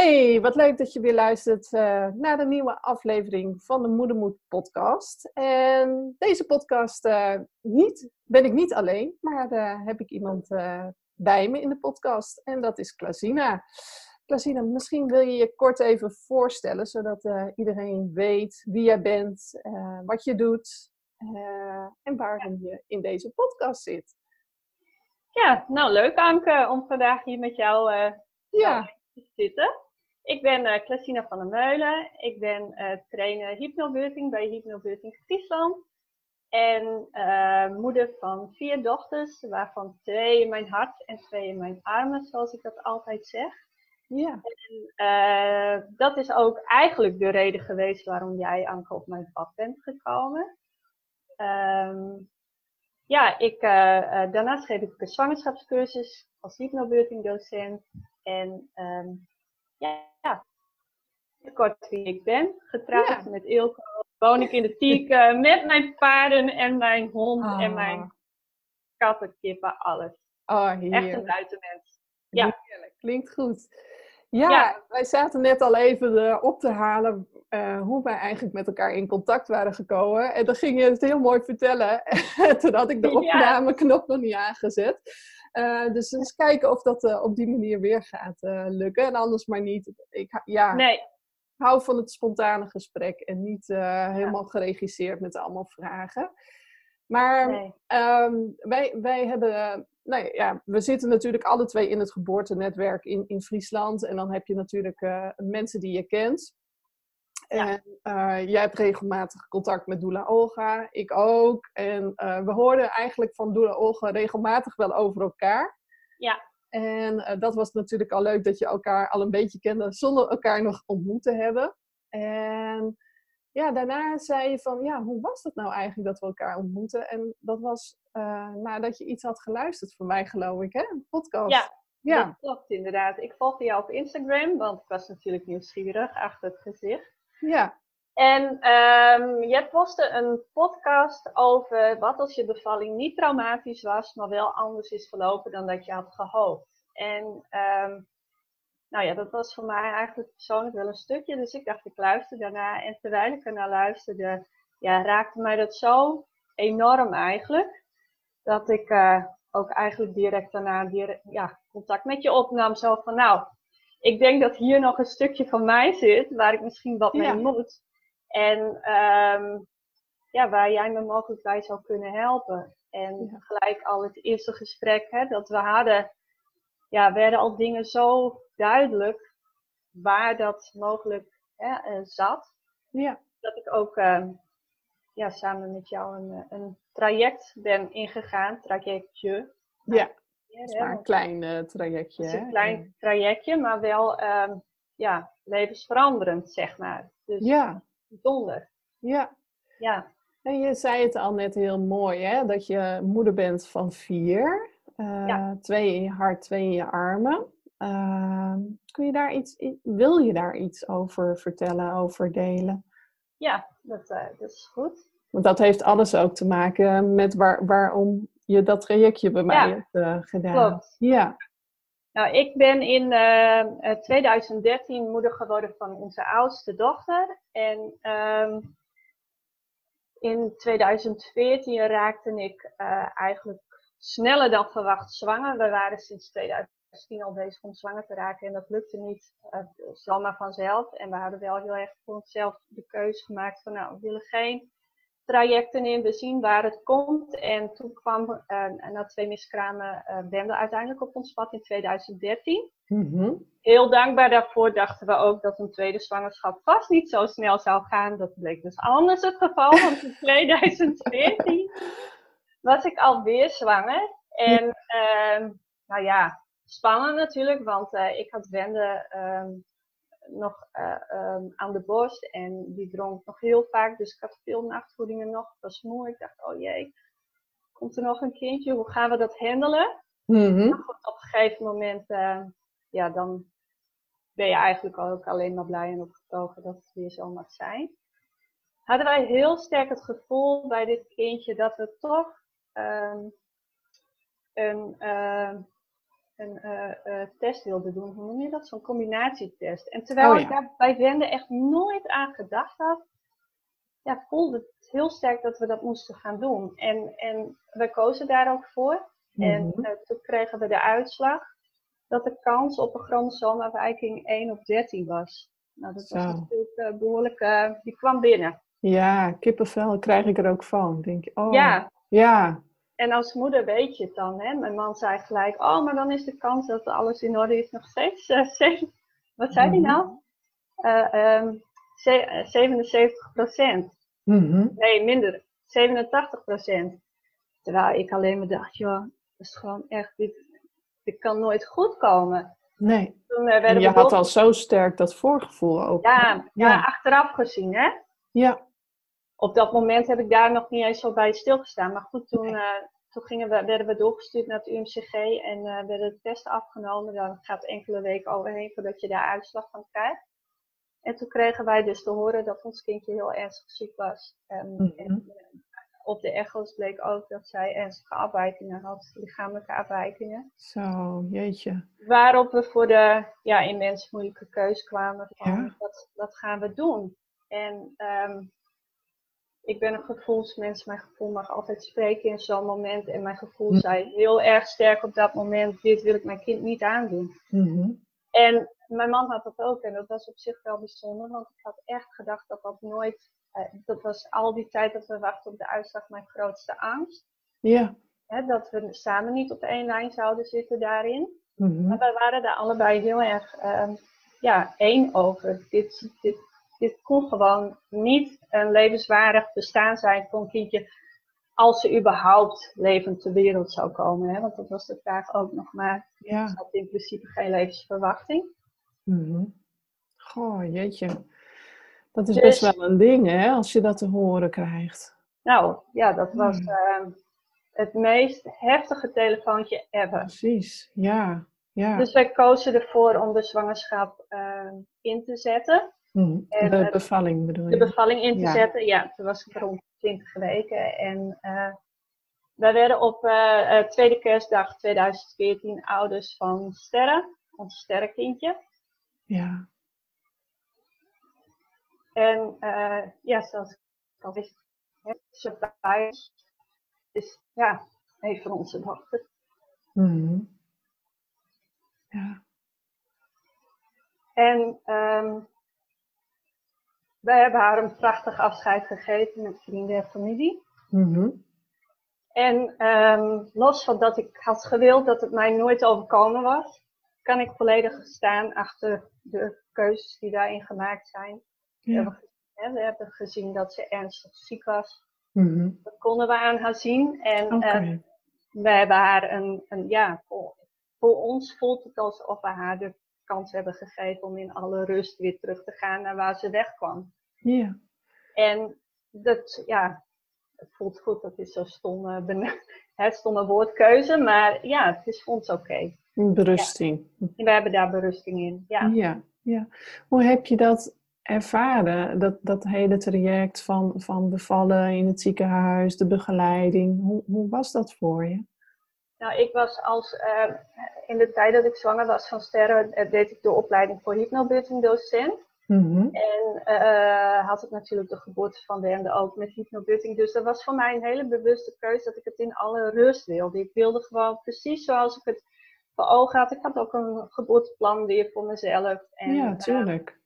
Hey, wat leuk dat je weer luistert uh, naar de nieuwe aflevering van de Moedermoed podcast. En deze podcast uh, niet, ben ik niet alleen, maar uh, heb ik iemand bij me in de podcast. En dat is Klasina. Klasina, misschien wil je je kort even voorstellen, zodat iedereen weet wie jij bent, wat je doet en waarom je in deze podcast zit. Ja, nou leuk Anke om vandaag hier met jou ja. te zitten. Ik ben uh, van der Meulen. Ik ben uh, trainer hypnobirthing bij Hypnobirthing Friesland. En uh, moeder van vier dochters, waarvan twee in mijn hart en twee in mijn armen, zoals ik dat altijd zeg. Ja. En, dat is ook eigenlijk de reden geweest waarom jij, Anke, op mijn pad bent gekomen. Um, ja, ik, daarnaast geef ik een zwangerschapscursus als hypnobirthing docent. En um, ja, kort wie ik ben. Getrouwd met Ilko. Woon ik in de Tiek uh, met mijn paarden en mijn hond en ah. mijn katten, kippen, alles. Oh, Echt een buitenmens. Ja. Heerlijk. Klinkt goed. Ja, wij zaten net al even uh, op te halen uh, hoe wij eigenlijk met elkaar in contact waren gekomen. En dan ging je het heel mooi vertellen. Toen had ik de opnameknop nog niet aangezet. Uh, dus eens kijken of dat uh, op die manier weer gaat uh, lukken. En anders maar niet. Ik ja, nee. hou van het spontane gesprek en niet helemaal geregisseerd met allemaal vragen. Maar nee. um, wij, wij hebben, nou ja, we zitten natuurlijk alle twee in het geboortenetwerk in, in Friesland. En dan heb je natuurlijk mensen die je kent. En uh, jij hebt regelmatig contact met Doula Olga, ik ook. En uh, we hoorden eigenlijk van Doula Olga regelmatig wel over elkaar. Ja. En uh, dat was natuurlijk al leuk dat je elkaar al een beetje kende zonder elkaar nog ontmoet te hebben. En ja, daarna zei je van, ja, hoe was het nou eigenlijk dat we elkaar ontmoeten? En dat was nadat je iets had geluisterd van mij, geloof ik, hè? Een podcast. Ja, ja. dat klopt inderdaad. Ik volgde jou op Instagram, want ik was natuurlijk nieuwsgierig achter het gezicht. Ja. En um, jij postte een podcast over wat als je bevalling niet traumatisch was, maar wel anders is verlopen dan dat je had gehoopt. En um, nou ja, dat was voor mij eigenlijk persoonlijk wel een stukje. Dus ik dacht, ik luister daarna. En terwijl ik ernaar luisterde, ja, raakte mij dat zo enorm eigenlijk. Dat ik uh, ook eigenlijk direct daarna ja, contact met je opnam. Zo van, nou, ik denk dat hier nog een stukje van mij zit, waar ik misschien wat mee moet. En um, ja, waar jij me mogelijk bij zou kunnen helpen. En gelijk al het eerste gesprek hè, dat we hadden, ja, werden al dingen zo duidelijk waar dat mogelijk hè, uh, zat. Ja. Dat ik ook uh, ja, samen met jou een, een traject ben ingegaan, trajectje. Ja. Het is maar een klein uh, trajectje. Het is een klein trajectje, maar wel um, ja, levensveranderend, zeg maar. Dus ja. bijzonder. Ja. Ja. En je zei het al net heel mooi, hè? dat je moeder bent van vier. Uh, ja. Twee in je hart, twee in je armen. Uh, kun je daar iets, wil je daar iets over vertellen, over delen? Ja, dat, uh, dat is goed. Want dat heeft alles ook te maken met waar, waarom je dat trajectje bij mij hebt uh, gedaan. Klopt. Ja. Nou, ik ben in uh, eh, 2013 eh, moeder geworden van onze oudste dochter. En um, in 2014 raakte ik uh, eigenlijk sneller dan verwacht zwanger. We waren sinds 2010 al bezig om zwanger te raken en dat lukte niet zomaar vanzelf. En we hadden wel heel erg voor onszelf de keuze gemaakt van nou, we willen geen trajecten in, we zien waar het komt. En toen kwam uh, na twee miskramen uh, Bende uiteindelijk op ons pad in 2013. Mm-hmm. Heel dankbaar daarvoor dachten we ook dat een tweede zwangerschap vast niet zo snel zou gaan. Dat bleek dus anders het geval, want in 2014 was ik alweer zwanger. En uh, nou ja, spannend natuurlijk, want uh, ik had Wende nog uh, um, aan de borst en die dronk nog heel vaak. Dus ik had veel nachtvoedingen nog. Ik was moe. Ik dacht, oh jee, komt er nog een kindje? Hoe gaan we dat handelen? Mm-hmm. op een gegeven moment, uh, ja, dan ben je eigenlijk ook alleen maar blij en opgetogen dat het weer zo mag zijn. Hadden wij heel sterk het gevoel bij dit kindje dat we toch um, een, uh, een test wilde doen. Hoe noem je dat? Zo'n combinatietest. En terwijl oh, ik daar bij Wende echt nooit aan gedacht had, ja, voelde het heel sterk dat we dat moesten gaan doen. En, en we kozen daar ook voor. En mhm. toen kregen we de uitslag dat de kans op een chromosoomafwijking 1 op 13 was. Nou, dat was natuurlijk uh, behoorlijk, uh, die kwam binnen. Ja, kippenvel krijg ik er ook van. Denk je, oh, ja. ja. En als moeder weet je het dan, hè? Mijn man zei gelijk, oh, maar dan is de kans dat alles in orde is nog steeds, uh, wat zei hij mhm. nou? Um, 77 procent. Mhm. Nee, minder, 87 procent. Terwijl ik alleen maar dacht, joh, dat is gewoon echt, dit, dit kan nooit goed komen. Nee. Toen, uh, je had al zo sterk dat voorgevoel ook. Ja, ja. achteraf gezien, hè? Ja. Op dat moment heb ik daar nog niet eens zo bij stilgestaan. Maar goed, toen, uh, toen gingen we, werden we doorgestuurd naar het UMCG en uh, werden de testen afgenomen. Dan gaat enkele weken overheen voordat je daar uitslag van krijgt. En toen kregen wij dus te horen dat ons kindje heel ernstig ziek was. en mhm op de echo's bleek ook dat zij ernstige afwijkingen had, lichamelijke afwijkingen. Zo, jeetje. Waarop we voor de ja, immens moeilijke keuze kwamen van ja. wat, wat gaan we doen? En um, ik ben een gevoelsmens, mijn gevoel mag altijd spreken in zo'n moment. En mijn gevoel hm. zei heel erg sterk op dat moment, dit wil ik mijn kind niet aandoen. Mm En mijn man had dat ook en dat was op zich wel bijzonder, want ik had echt gedacht dat dat nooit eh, dat was al die tijd dat we wachten op de uitslag mijn grootste angst. Ja. dat we samen niet op één lijn zouden zitten daarin. Mm Maar wij waren daar allebei heel erg uh, ja, één over. Dit, dit, dit kon gewoon niet een levenswaardig bestaan zijn voor een kindje als ze überhaupt levend ter wereld zou komen. Hè? Want dat was de vraag ook nog maar. Ja. Ze had in principe geen levensverwachting. Mm Goh, jeetje. Dat is best dus wel een ding, hè, als je dat te horen krijgt. Nou, ja, dat was hmm. ehm, het meest heftige telefoontje ever. Precies, ja. ja. Dus wij kozen ervoor om de zwangerschap ehm, in te zetten. Hmm. En, de bevalling bedoel je? De bevalling in te zetten, ja. Toen was ik rond 20 weken. En uh, wij werden op uh, tweede kerstdag 2014 ouders van Sterren, ons sterrenkindje. Ja. En uh, ja, zoals ik al wist, surprise is ja, een van onze dochters. Mm Ja. En um, wij hebben haar een prachtig afscheid gegeven met vrienden en familie. Mm En um, los van dat ik had gewild dat het mij nooit overkomen was, kan ik volledig staan achter de keuzes die daarin gemaakt zijn. Ja. We, hebben, gezien dat ze ernstig ziek was. Mhm. Dat konden we aan haar zien. En okay. uh, we hebben haar een, een ja, voor, voor, ons voelt het alsof we haar de kans hebben gegeven om in alle rust weer terug te gaan naar waar ze wegkwam. Ja. En dat, ja, het voelt goed, dat is zo'n stomme, stomme woordkeuze, maar ja, het is voor ons oké. Okay. Berusting. Ja. We hebben daar berusting in, ja. ja. Ja, Hoe heb je dat ervaren, dat, dat hele traject van, van bevallen in het ziekenhuis, de begeleiding? Hoe, hoe was dat voor je? Nou, ik was als, uh, in de tijd dat ik zwanger was van Sterren, uh, deed ik de opleiding voor hypnobirthing docent. Mm En uh, had ik natuurlijk de geboorte van Wende ook met hypnobirthing. Dus dat was voor mij een hele bewuste keuze dat ik het in alle rust wilde. Ik wilde gewoon precies zoals ik het voor ogen had. Ik had ook een geboorteplan weer voor mezelf. En, ja, tuurlijk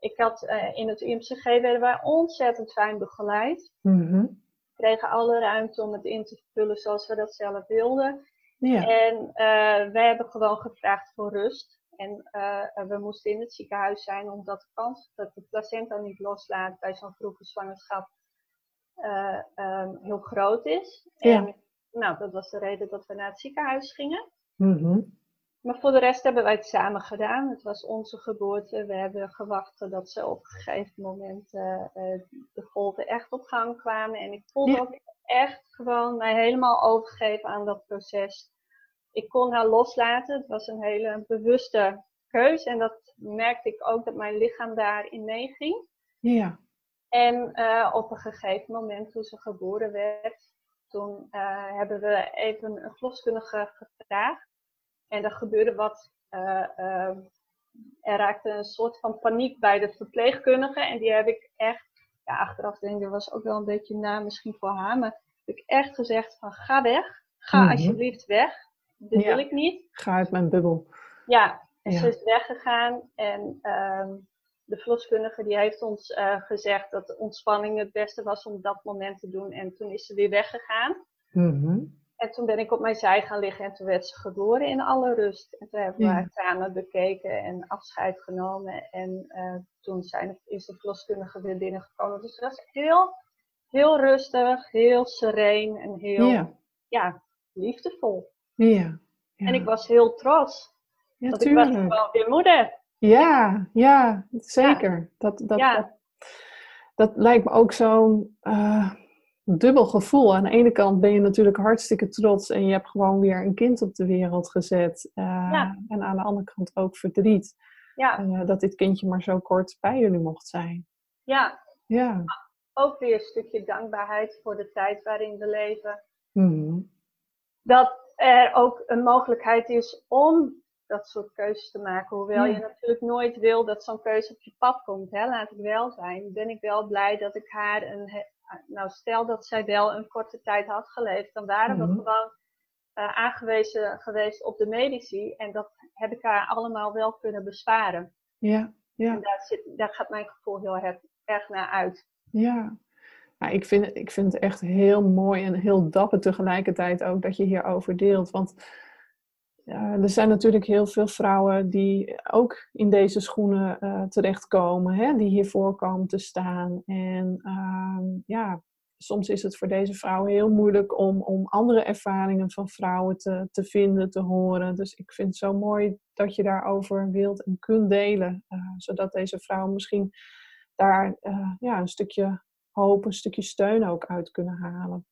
ik had uh, in het UMCG werden wij ontzettend fijn begeleid. Mm We kregen alle ruimte om het in te vullen zoals we dat zelf wilden. Ja. En uh, wij hebben gewoon gevraagd voor rust. En uh, we moesten in het ziekenhuis zijn omdat de kans dat de placenta niet loslaat bij zo'n vroege zwangerschap um, heel groot is. Ja. En nou, dat was de reden dat we naar het ziekenhuis gingen. Mm maar voor de rest hebben wij het samen gedaan. Het was onze geboorte. We hebben gewacht dat ze op een gegeven moment uh, de golven echt op gang kwamen. En ik voelde ook echt gewoon mij helemaal overgeven aan dat proces. Ik kon haar loslaten. Het was een hele bewuste keuze. En dat merkte ik ook dat mijn lichaam daarin meeging. Ja. En uh, op een gegeven moment toen ze geboren werd, toen uh, hebben we even een verloskundige gevraagd En er gebeurde wat. er raakte een soort van paniek bij de verpleegkundige. En die heb ik echt, ja, achteraf denk ik, dat was ook wel een beetje na misschien voor haar. Maar heb ik echt gezegd van ga weg. Ga mhm. alsjeblieft weg. Dit wil ik niet. Ga uit mijn bubbel. Ja, en ze is weggegaan. En ehm, de verloskundige die heeft ons uh, gezegd dat de ontspanning het beste was om dat moment te doen. En toen is ze weer weggegaan. Mm En toen ben ik op mijn zij gaan liggen en toen werd ze geboren in alle rust. En toen hebben we haar samen bekeken en afscheid genomen. En uh, toen zijn, is de verloskundige weer binnengekomen. Dus het was heel, heel rustig, heel sereen en heel ja. ja liefdevol. Ja. En ik was heel trots. Ja, want ik was gewoon weer moeder. Ja, ja, zeker. Dat, dat, dat, dat, lijkt me ook zo'n uh, dubbel gevoel. Aan de ene kant ben je natuurlijk hartstikke trots en je hebt gewoon weer een kind op de wereld gezet. Uh, en aan de andere kant ook verdriet. Ja. Uh, dat dit kindje maar zo kort bij jullie mocht zijn. Ja. ja. Ook weer een stukje dankbaarheid voor de tijd waarin we leven. Mm Dat er ook een mogelijkheid is om dat soort keuzes te maken. Hoewel je natuurlijk nooit wil dat zo'n keuze op je pad komt. Hè? Laat ik wel zijn. Ben ik wel blij dat ik haar een. Nou, stel dat zij wel een korte tijd had geleefd, dan waren we mhm. gewoon uh, aangewezen geweest op de medici. En dat heb ik haar allemaal wel kunnen besparen. Ja, ja. En daar, zit, daar gaat mijn gevoel heel erg, erg naar uit. Ja. Nou, ik, vind, ik vind het echt heel mooi en heel dapper tegelijkertijd ook dat je hierover deelt. Want er zijn natuurlijk heel veel vrouwen die ook in deze schoenen uh, terechtkomen, hè, die hiervoor komen te staan. En uh, ja, soms is het voor deze vrouwen heel moeilijk om, om andere ervaringen van vrouwen te, te vinden, te horen. Dus ik vind het zo mooi dat je daarover wilt en kunt delen, uh, zodat deze vrouwen misschien daar ja, een stukje hoop, een stukje steun ook uit kunnen halen.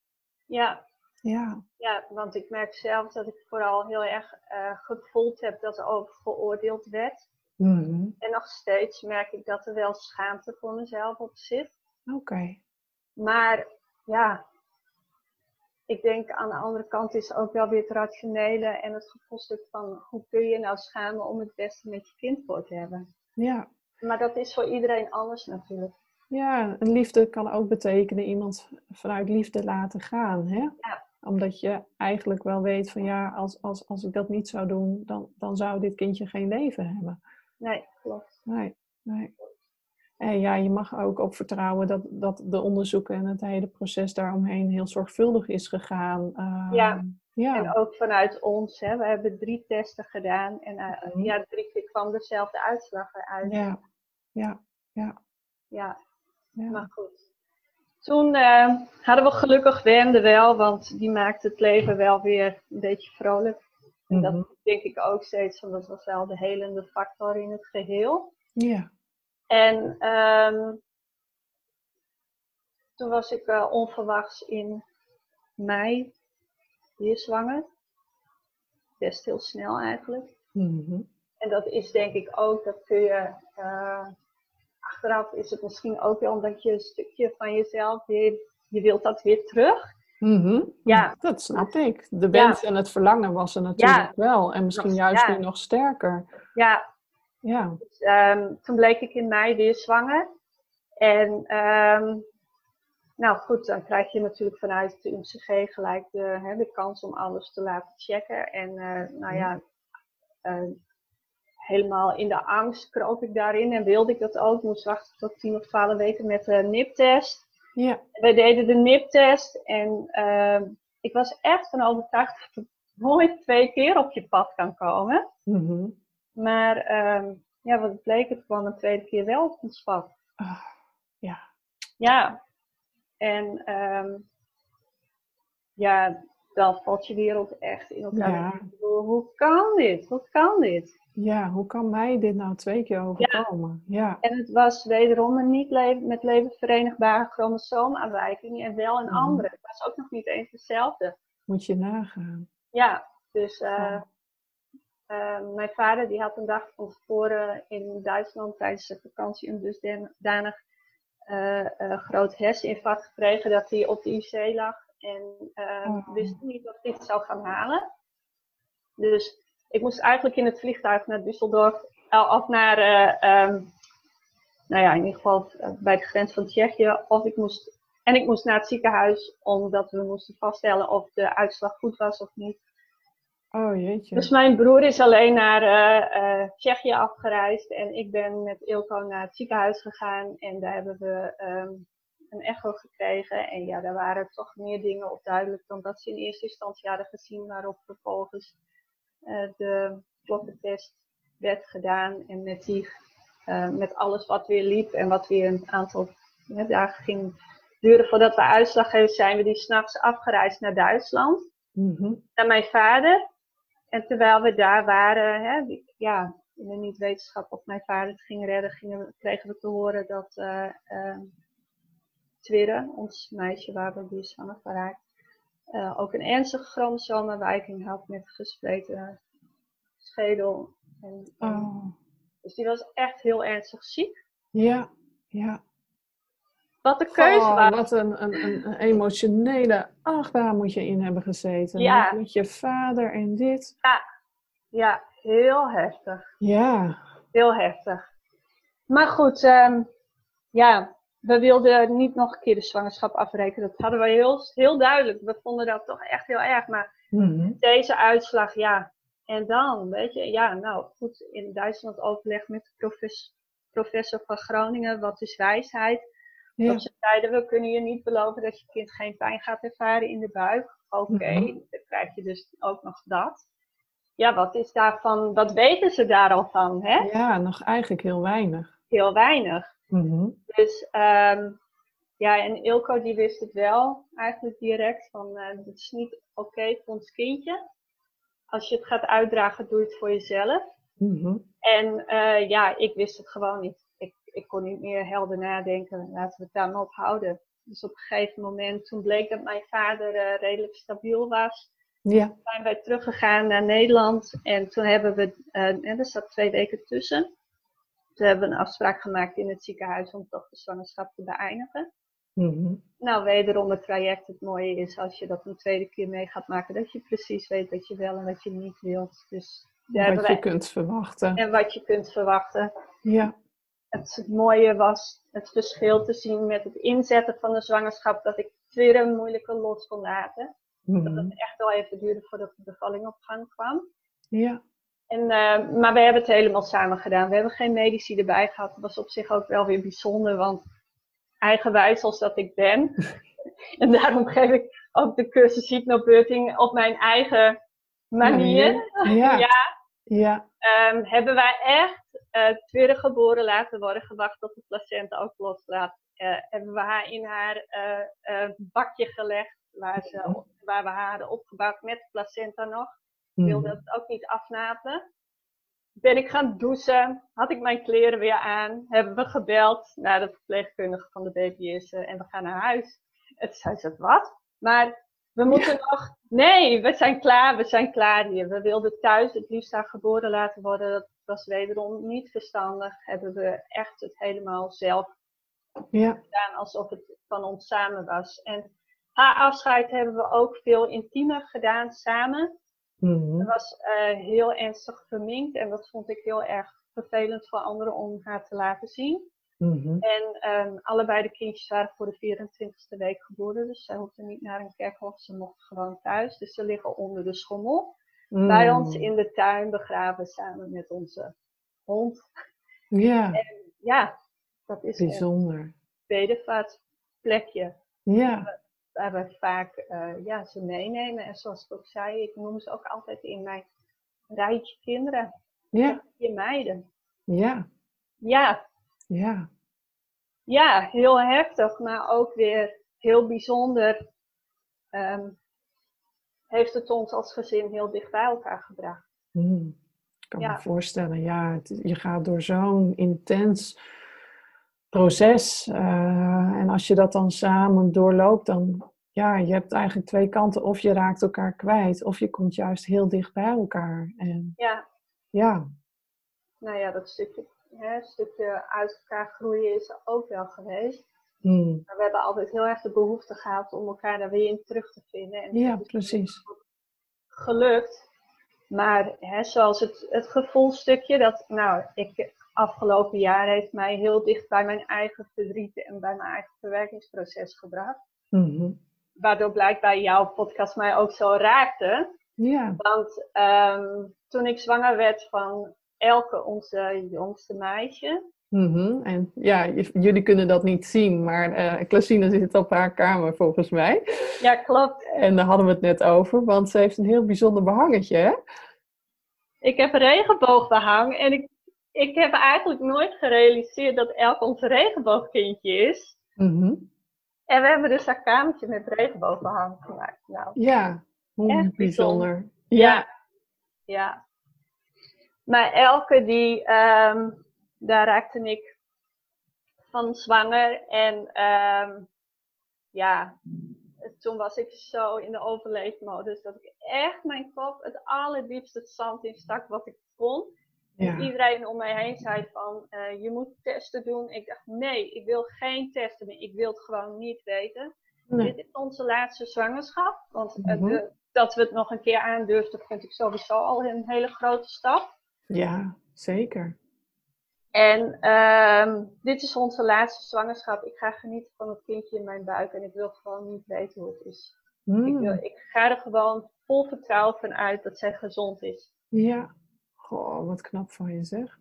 Ja, ja. ja, want ik merk zelf dat ik vooral heel erg uh, gevoeld heb dat er over geoordeeld werd. Mm En nog steeds merk ik dat er wel schaamte voor mezelf op zit. Oké. Maar ja, ik denk aan de andere kant is ook wel weer het rationele en het gevoelstuk van hoe kun je nou schamen om het beste met je kind voor te hebben. Ja. Maar dat is voor iedereen anders natuurlijk. Ja, een liefde kan ook betekenen iemand vanuit liefde laten gaan. Hè? Ja omdat je eigenlijk wel weet van ja, als, als, als ik dat niet zou doen, dan, dan zou dit kindje geen leven hebben. Nee, klopt. Nee, nee. En ja, je mag ook op vertrouwen dat, dat de onderzoeken en het hele proces daaromheen heel zorgvuldig is gegaan. Uh, ja. ja, en ook vanuit ons. Hè. We hebben drie testen gedaan en uh, ja, drie keer kwam dezelfde uitslag eruit. Ja, ja, ja. Ja, ja. maar goed. Toen uh, hadden we gelukkig Wende wel, want die maakte het leven wel weer een beetje vrolijk. En dat mhm. denk ik ook steeds, want dat was wel de helende factor in het geheel. Ja. En um, toen was ik uh, onverwachts in mei weer zwanger. Best heel snel eigenlijk. Mm En dat is denk ik ook, dat kun je uh, achteraf is het misschien ook wel omdat je een stukje van jezelf weer, je wilt dat weer terug. Mm Ja. Dat snap ik. De wens en het verlangen was er natuurlijk wel. En misschien juist nu nog sterker. Ja. ja. Dus, ehm, toen bleek ik in mei weer zwanger. En um, nou goed, dan krijg je natuurlijk vanuit de UMCG gelijk de, hè, de kans om alles te laten checken. En uh, nou ja, uh, helemaal in de angst kroop ik daarin en wilde ik dat ook. Moest wachten tot 10 of 12 weken met de NIP-test. Ja. Wij deden de NIP-test en uh, ik was echt van overtuigd dat het nooit twee keer op je pad kan komen. Mm -hmm. Maar uh, ja, wat bleek, het kwam een tweede keer wel op ons pad. Uh, ja. Ja. En um, ja, dan valt je wereld echt in elkaar. Ja. Hoe kan dit? Hoe kan dit? Ja, hoe kan mij dit nou twee keer overkomen? Ja. En het was wederom een niet leven, met leven verenigbare chromosoomaanwijking en wel een mhm. andere. Het was ook nog niet eens hetzelfde. Moet je nagaan. Ja, dus uh, uh, mijn vader die had een dag van tevoren in Duitsland tijdens de vakantie een dusdanig uh, groot herseninfarct gekregen dat hij op de IC lag en oh. wist niet of hij het zou gaan halen. Dus ik moest eigenlijk in het vliegtuig naar Düsseldorf of naar, um, nou ja, in ieder geval bij de grens van Tsjechië. Of ik moest, en ik moest naar het ziekenhuis omdat we moesten vaststellen of de uitslag goed was of niet. Oh jeetje. Dus mijn broer is alleen naar uh, Tsjechië afgereisd en ik ben met Ilko naar het ziekenhuis gegaan en daar hebben we um, een echo gekregen. En ja, daar waren toch meer dingen op duidelijk dan dat ze in eerste instantie hadden gezien, waarop vervolgens uh, de kloppentest werd gedaan en met, die, met alles wat weer liep en wat weer een aantal dagen ging duren voordat we uitslag hebben, zijn we die s'nachts afgereisd naar Duitsland. Mm Naar mijn vader. En terwijl we daar waren, hè, ja, in de niet-wetenschap of mijn vader het ging redden, gingen, kregen we te horen dat uh, Twirre, ons meisje waar we die zwanger van raakt, uh, ook een ernstige chromosomenwijking had met gespleten schedel. En, oh. Dus die was echt heel ernstig ziek. Ja, ja. Wat de keuze was. Wat een, een, een, emotionele achtbaan moet je in hebben gezeten. Ja. Met je vader en dit. Ja, ja heel heftig. Ja. Heel heftig. Maar goed, ehm, ja, we wilden niet nog een keer de zwangerschap afrekenen. Dat hadden we heel, heel duidelijk. We vonden dat toch echt heel erg. Maar mhm. deze uitslag, ja. En dan, weet je, ja, nou goed, in Duitsland overleg met de professor, professor van Groningen. Wat is wijsheid? Ja. Dat ze zeiden, we kunnen je niet beloven dat je kind geen pijn gaat ervaren in de buik. Oké, mhm. dan krijg je dus ook nog dat. Ja, wat is daarvan, wat weten ze daar al van? Hè? Ja, nog eigenlijk heel weinig. Heel weinig. Mhm. Dus um, ja, en Ilko die wist het wel eigenlijk direct van, uh, het is niet oké voor ons kindje. Als je het gaat uitdragen, doe het voor jezelf. Mhm. En uh, ja, ik wist het gewoon niet ik kon niet meer helder nadenken. Laten we het daar maar op houden. Dus op een gegeven moment, toen bleek dat mijn vader uh, redelijk stabiel was. Ja. zijn wij teruggegaan naar Nederland. En toen hebben we, er zat twee weken tussen. Toen hebben we een afspraak gemaakt in het ziekenhuis om toch de zwangerschap te beëindigen. Mm Nou, wederom het traject. Het mooie is als je dat een tweede keer mee gaat maken, dat je precies weet wat je wel en wat je niet wilt. Dus wat je kunt verwachten. En wat je kunt verwachten. Ja het mooie was het verschil te zien met het inzetten van de zwangerschap, dat ik weer een moeilijke los kon laten. Dat het mhm. echt wel even duurde voordat de bevalling op gang kwam. Ja. En, uh, maar we hebben het helemaal samen gedaan. We hebben geen medici erbij gehad. Dat was op zich ook wel weer bijzonder, want eigenwijs als dat ik ben. en daarom geef ik ook de cursus hypnobirthing op mijn eigen manier. Ja. ja. ja. Um, hebben wij echt uh, tweede geboren laten worden, gewacht tot de placenta ook loslaat. Uh, hebben we haar in haar uh, bakje gelegd, waar, ze, mhm. waar we haar hadden opgebouwd met de placenta nog. Ik wilde mhm. het ook niet afnapen. Ben ik gaan douchen, had ik mijn kleren weer aan, hebben we gebeld naar de verpleegkundige van de BBS en we gaan naar huis. En toen zei ze, wat? Maar we moeten nog. Nee, we zijn klaar, we zijn klaar hier. We wilden thuis het liefst haar geboren laten worden. Dat was wederom niet verstandig. Hebben we echt het helemaal zelf ja. gedaan alsof het van ons samen was. En haar afscheid hebben we ook veel intiemer gedaan samen. Mm Dat was uh, heel ernstig verminkt en dat vond ik heel erg vervelend voor anderen om haar te laten zien. Mhm. En um, allebei de kindjes waren voor de 24e week geboren, dus zij hoefden niet naar een kerkhof, ze mochten gewoon thuis. Dus ze liggen onder de schommel. Bij ons mm. in de tuin begraven samen met onze hond. Ja. En ja, dat is bijzonder. Een bedevaartplekje. Ja. Waar we vaak uh, ja, ze meenemen. En zoals ik ook zei, ik noem ze ook altijd in mijn rijtje kinderen. Ja. Je meiden. Ja. Ja, ja. Ja, heel heftig, maar ook weer heel bijzonder. Um, heeft het ons als gezin heel dicht bij elkaar gebracht. Hmm. Ik kan me voorstellen, ja, je gaat door zo'n intens proces. Uh, en als je dat dan samen doorloopt, dan ja, je hebt eigenlijk twee kanten. Of je raakt elkaar kwijt, of je komt juist heel dicht bij elkaar. En, ja. Ja. Nou ja, dat stukje hè, stukje uit elkaar groeien is er ook wel geweest. Hmm. Maar we hebben altijd heel erg de behoefte gehad om elkaar daar weer in terug te vinden. En ja, precies. Gelukt. Maar hè, zoals het, het gevoelstukje, dat, nou, ik, afgelopen jaar heeft mij heel dicht bij mijn eigen verdriet en bij mijn eigen verwerkingsproces gebracht. Mhm. Waardoor blijkbaar jouw podcast mij ook zo raakte. Ja. Want um, toen ik zwanger werd van Elke, onze jongste meisje. Mm En ja, jullie kunnen dat niet zien, maar uh, Klasine zit op haar kamer volgens mij. Ja, klopt. En daar hadden we het net over, want ze heeft een heel bijzonder behangetje, hè? Ik heb een regenboogbehang en ik, ik heb eigenlijk nooit gerealiseerd dat Elke ons regenboogkindje is. Mm En we hebben dus haar kamertje met regenboogbehang gemaakt. Nou, ja, hoe bijzonder. bijzonder. Ja. ja. Maar Elke, die, um, daar raakte ik van zwanger. En um, ja, toen was ik zo in de overleefmodus dat ik echt mijn kop het allerdiepste zand in stak wat ik kon. En iedereen om mij heen zei van, uh, je moet testen doen. Ik dacht, nee, ik wil geen testen meer. Ik wil het gewoon niet weten. Dit is onze laatste zwangerschap. Want uh, dat we het nog een keer aandurfden, vind ik sowieso al een hele grote stap. Ja, zeker. En um, dit is onze laatste zwangerschap. Ik ga genieten van het kindje in mijn buik en ik wil gewoon niet weten hoe het is. Ik, hmm. wil, ik ga er gewoon vol vertrouwen van uit dat zij gezond is. Ja, goh, wat knap van je zeg.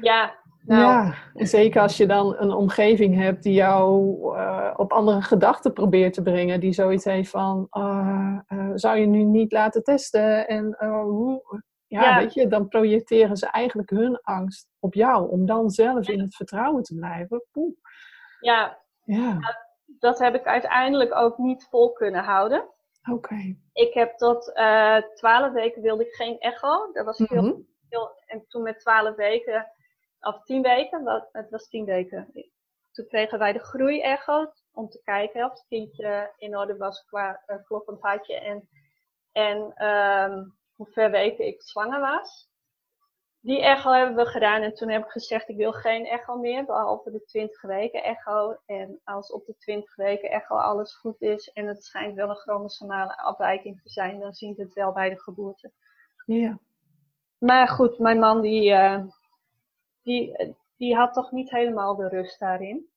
Ja, nou. Ja, en zeker als je dan een omgeving hebt die jou uh, op andere gedachten probeert te brengen. Die zoiets heeft van, uh, uh, zou je nu niet laten testen? En hoe, ja, weet je, dan projecteren ze eigenlijk hun angst op jou. Om dan zelf in het vertrouwen te blijven. Poeh. Ja, ja. dat heb ik uiteindelijk ook niet vol kunnen houden. Oké. Ik heb tot twaalf weken wilde ik geen echo. Dat was heel, mm en toen met twaalf weken of tien weken, wat, het was tien weken. Toen kregen wij de groeiecho om te kijken of het kindje in orde was qua uh, kloppend hartje en, en um, hoeveel weken ik zwanger was. Die echo hebben we gedaan en toen heb ik gezegd ik wil geen echo meer, behalve de 20 weken echo. En als op de 20 weken echo alles goed is en het schijnt wel een chromosomale afwijking te zijn, dan zien we het wel bij de geboorte. Ja. Maar goed, mijn man die, uh, die, die had toch niet helemaal de rust daarin.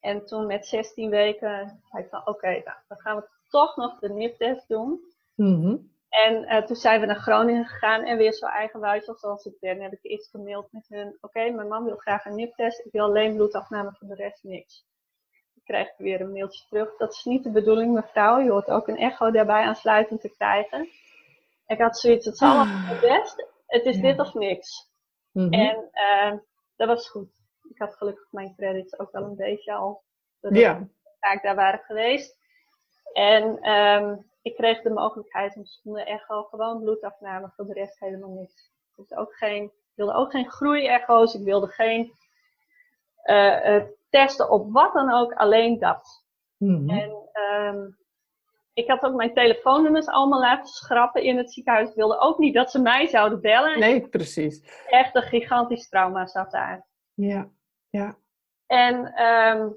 En toen met 16 weken zei ik van oké, nou, dan gaan we toch nog de NIP-test doen. Mhm. En uh, toen zijn we naar Groningen gegaan en weer zo eigenwijs zoals ik ben, heb ik iets gemaild met hun. Oké, mijn man wil graag een NIP-test, ik wil alleen bloedafname, van de rest niks. Dan krijg ik weer een mailtje terug. Dat is niet de bedoeling, mevrouw. Je hoort ook een echo daarbij aansluitend te krijgen. Ik had zoiets, het is allemaal het best. Het is dit of niks. Mhm. En uh, dat was goed. Ik had gelukkig mijn credits ook wel een beetje al. Ja. ik daar waren geweest. En um, ik kreeg de mogelijkheid om zonder echo gewoon bloedafname, voor de rest helemaal niks. Dus ook geen, ik wilde ook geen groeiecho's, ik wilde geen uh, uh, testen op wat dan ook, alleen dat. Mm En um, ik had ook mijn telefoonnummers allemaal laten schrappen in het ziekenhuis. Ik wilde ook niet dat ze mij zouden bellen. Nee, precies. Echt een gigantisch trauma zat daar. Ja, ja. En um,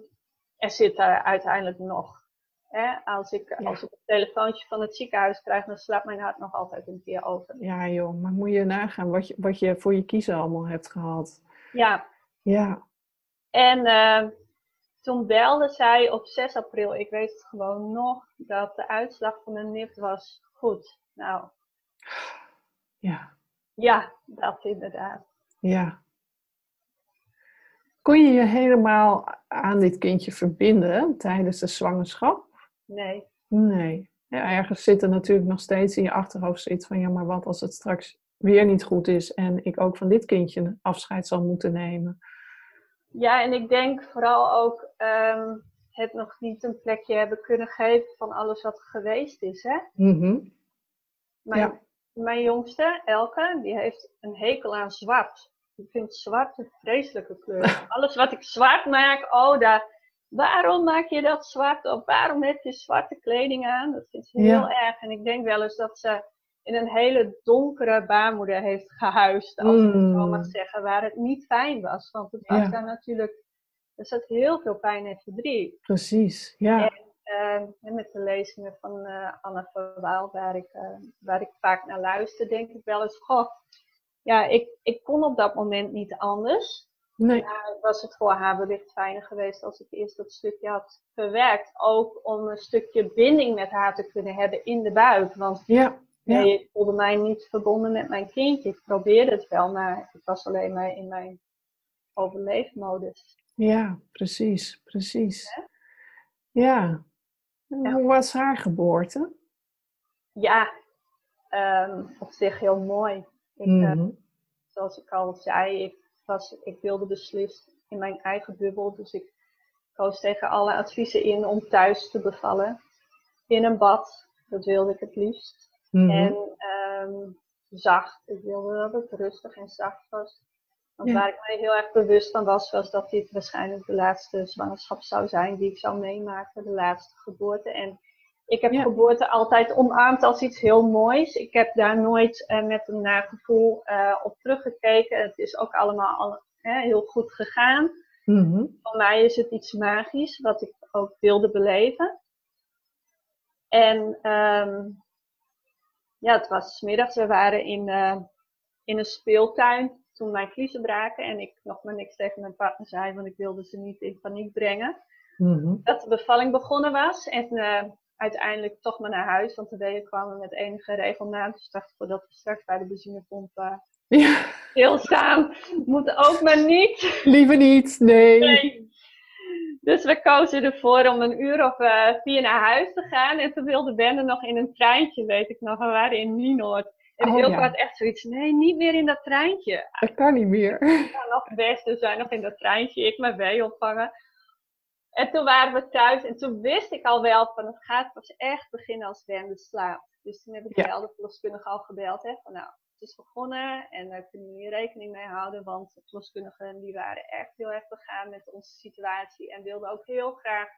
er zit daar uiteindelijk nog. Hè, als, ik, als ik een telefoontje van het ziekenhuis krijg, dan slaat mijn hart nog altijd een keer over. Ja joh, maar moet je nagaan wat je, wat je voor je kiezen allemaal hebt gehad. Ja. Ja. En uh, toen belde zij op 6 april, ik weet het gewoon nog, dat de uitslag van de NIP was goed. Nou. Ja. Ja, dat inderdaad. Ja. Kon je je helemaal aan dit kindje verbinden tijdens de zwangerschap? Nee. Nee. Ja, ergens zit er natuurlijk nog steeds in je achterhoofd zoiets van, ja, maar wat als het straks weer niet goed is en ik ook van dit kindje afscheid zal moeten nemen? Ja, en ik denk vooral ook um, het nog niet een plekje hebben kunnen geven van alles wat geweest is. Hè? Mm mijn, ja. mijn jongste, Elke, die heeft een hekel aan zwart. Die vindt zwart een vreselijke kleur. alles wat ik zwart maak, oh, daar, waarom maak je dat zwart? Of waarom heb je zwarte kleding aan? Dat vindt ze heel erg. En ik denk wel eens dat ze in een hele donkere baarmoeder heeft gehuisd, als ik het zo mag mm. zeggen, waar het niet fijn was. Want het was daar natuurlijk, er zat heel veel pijn en verdriet. Precies, ja. uh, met de lezingen van uh, Anna Verwaal, waar ik, uh, waar ik vaak naar luister, denk ik wel eens, goh, ja, ik, ik kon op dat moment niet anders. Nee. Maar was het voor haar wellicht fijner geweest als ik eerst dat stukje had verwerkt. Ook om een stukje binding met haar te kunnen hebben in de buik. Want ja, ja. Nee, ik voelde mij niet verbonden met mijn kindje. Ik probeerde het wel, maar ik was alleen maar in mijn overleefmodus. Ja, precies, precies. Ja. ja. Hoe was haar geboorte? Ja, um, op zich heel mooi. Ik, mm zoals ik al zei, ik, was, ik wilde beslist in mijn eigen bubbel. Dus ik koos tegen alle adviezen in om thuis te bevallen. In een bad, dat wilde ik het liefst. Mhm. En um, zacht. Ik wilde dat het rustig en zacht was. Want waar ik mij heel erg bewust van was, was dat dit waarschijnlijk de laatste zwangerschap zou zijn die ik zou meemaken, de laatste geboorte. En ik heb geboorte altijd omarmd als iets heel moois. Ik heb daar nooit uh, met een nagevoel uh, op teruggekeken. Het is ook allemaal al, heel goed gegaan. Mm Voor mij is het iets magisch, wat ik ook wilde beleven. En um, ja, het was middags. We waren in, uh, in een speeltuin toen mijn vliezen braken. En ik nog maar niks tegen mijn partner zei, want ik wilde ze niet in paniek brengen. Mm Dat de bevalling begonnen was. En uh, uiteindelijk toch maar naar huis, want de weeën kwamen met enige regelmaat. Dus dacht ik, voordat we straks bij de benzinepomp uh, ja. stilstaan, moet ook maar niet. Liever niet, nee. nee. Dus we kozen ervoor om een uur of uh, vier naar huis te gaan. En toen wilde Benne nog in een treintje, weet ik nog. We waren in Nienoord. En oh, heel ja. had echt zoiets, nee, niet meer in dat treintje. Dat kan niet meer. Ja, nog best, dus wij nog in dat treintje, ik mijn wee opvangen. En toen waren we thuis en toen wist ik al wel van het gaat pas echt beginnen als Wende slaapt. Dus toen heb ik ja. wel de verloskundige al gebeld. Hè, van nou, het is begonnen en daar kunnen hier rekening mee houden. Want de verloskundigen die waren echt heel erg begaan met onze situatie. En wilden ook heel graag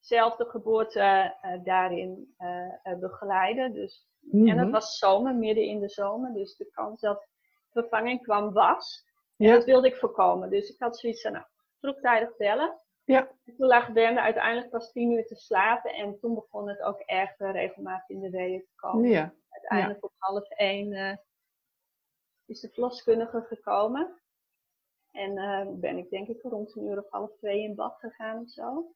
zelf de geboorte uh, daarin uh, begeleiden. Dus, En het mhm. was zomer, midden in de zomer. Dus de kans dat vervanging kwam was. Ja. En dat wilde ik voorkomen. Dus ik had zoiets van, nou, vroegtijdig bellen. Ja. En toen lag Berne uiteindelijk pas tien uur te slapen. En toen begon het ook echt regelmatig in de weeën te komen. Ja. Uiteindelijk ja. op half één is de verloskundige gekomen. En uh, ben ik denk ik rond een uur of half twee in bad gegaan of zo.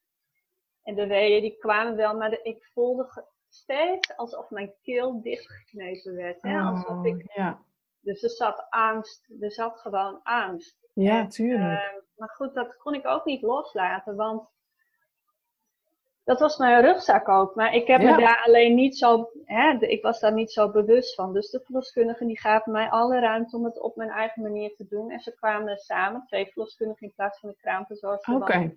En de weeën die kwamen wel, maar de, ik voelde steeds alsof mijn keel dichtgeknepen werd. Hè? alsof oh, ik, ja. Dus er zat angst, er zat gewoon angst. Ja, tuurlijk. Uh, maar goed, dat kon ik ook niet loslaten, want dat was mijn rugzak ook. Maar ik heb me daar alleen niet zo, hè, ik was daar niet zo bewust van. Dus de verloskundigen die gaven mij alle ruimte om het op mijn eigen manier te doen. En ze kwamen samen, twee verloskundigen in plaats van de kraamverzorgster. Oké.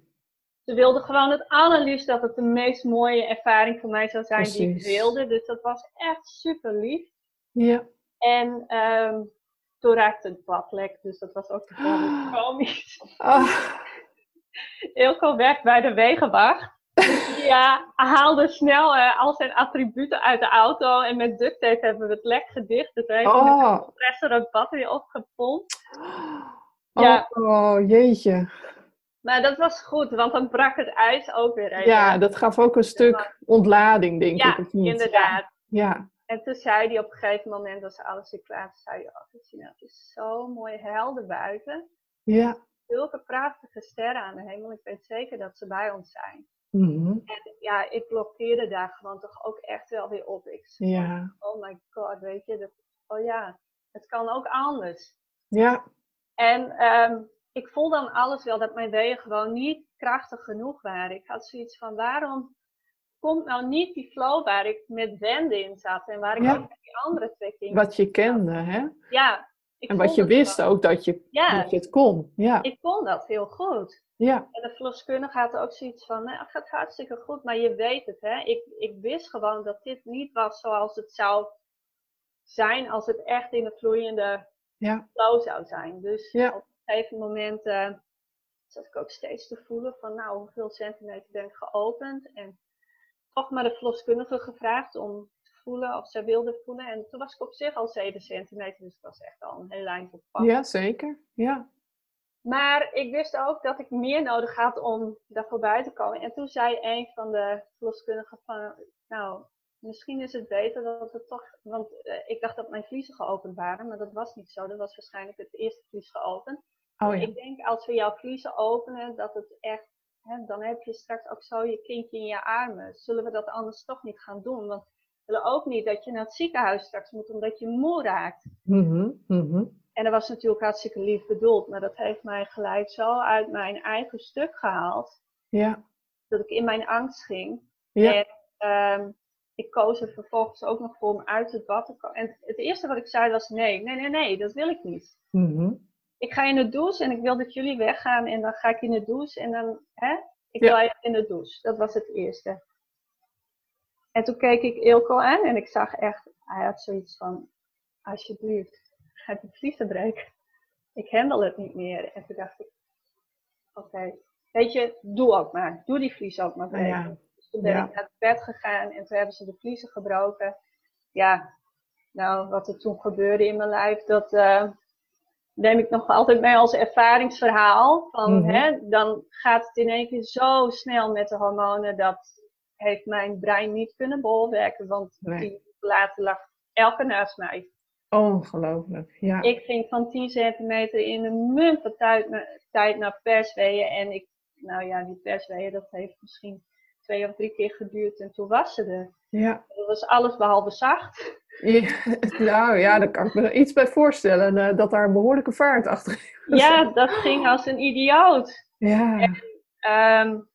Ze wilden gewoon het allerliefst dat het de meest mooie ervaring voor mij zou zijn die ik wilde. Dus dat was echt super lief. Ja. En um, toen raakte het bad lek, dus dat was ook gewoon komisch. Ah. Ilko werkt bij de wegenwacht. Ja, haalde snel uh, al zijn attributen uit de auto en met duct tape hebben we het lek gedicht. Dus heeft oh. de compressor bad weer opgepompt. Ja. Oh, jeetje. Maar dat was goed, want dan brak het ijs ook weer even. Ja, dat gaf ook een stuk ontlading, denk ik. Of niet? inderdaad. Ja. En toen zei hij op een gegeven moment, als alles weer klaar was, zei hij, oh, het is zo mooi helder buiten. Ja. Zulke prachtige sterren aan de hemel. Ik weet zeker dat ze bij ons zijn. Mhm. En ja, ik blokkeerde daar gewoon toch ook echt wel weer op. Ik zei, ja. oh my god, weet je, dat, oh ja, het kan ook anders. Ja. En um, ik voel dan alles wel dat mijn weeën gewoon niet krachtig genoeg waren. Ik had zoiets van, waarom komt nou niet die flow waar ik met Wende in zat en waar ik ook met die andere twee kinderen Wat je kende, hè? Ja. En wat je wist ook dat je, dat je het kon. Ja. Ik kon dat heel goed. Ja. En de verloskundige had ook zoiets van, nou, het gaat hartstikke goed, maar je weet het, hè. Ik, ik wist gewoon dat dit niet was zoals het zou zijn als het echt in een vloeiende ja. flow zou zijn. Dus ja. op een gegeven moment uh, zat ik ook steeds te voelen van, nou, hoeveel centimeter ben ik geopend? En toch maar de verloskundige gevraagd om voelen of zij wilde voelen. En toen was ik op zich al 7 centimeter, dus dat was echt al een heel eind op Ja, zeker. Ja. Maar ik wist ook dat ik meer nodig had om daar voorbij te komen. En toen zei een van de verloskundigen van, nou, misschien is het beter dat het toch, want uh, ik dacht dat mijn vliezen geopend waren, maar dat was niet zo. Dat was waarschijnlijk het eerste vlies geopend. Oh, ja. Ik denk als we jouw vliezen openen, dat het echt, hè, dan heb je straks ook zo je kindje in je armen. Zullen we dat anders toch niet gaan doen? Want we willen ook niet dat je naar het ziekenhuis straks moet omdat je moe raakt. Mm -hmm, En dat was natuurlijk hartstikke lief bedoeld, maar dat heeft mij gelijk zo uit mijn eigen stuk gehaald. Ja. Dat ik in mijn angst ging. Ja. En um, ik koos er vervolgens ook nog voor om uit het bad te komen. En het eerste wat ik zei was: nee, nee, nee, nee, dat wil ik niet. Mm Ik ga in de douche en ik wil dat jullie weggaan en dan ga ik in de douche en dan, hè, ik wil even in de douche. Dat was het eerste. En toen keek ik Ilko aan en ik zag echt, hij had zoiets van: alsjeblieft, ga de vliezen breken. Ik handel het niet meer. En toen dacht ik: oké, weet je, doe ook maar. Doe die vlies ook maar breken. Ja. Toen ben ik naar het bed gegaan en toen hebben ze de vliezen gebroken. Ja, nou, wat er toen gebeurde in mijn lijf, dat uh, neem ik nog altijd mee als ervaringsverhaal. Van, mhm. hè, dan gaat het in één keer zo snel met de hormonen, dat heeft mijn brein niet kunnen bolwerken. Want nee. die later lag elke naast mij. Ongelooflijk, ja. Ik ging van 10 centimeter in een munt van tijd, tijd naar persweeën. En ik, nou ja, die persweeën, dat heeft misschien twee of drie keer geduurd en toen was ze er. Ja. Dat was alles behalve zacht. Ja, nou ja, daar kan ik me iets bij voorstellen. Uh, dat daar een behoorlijke vaart achter is. Ja, dat ging als een idioot. Ja. En, um,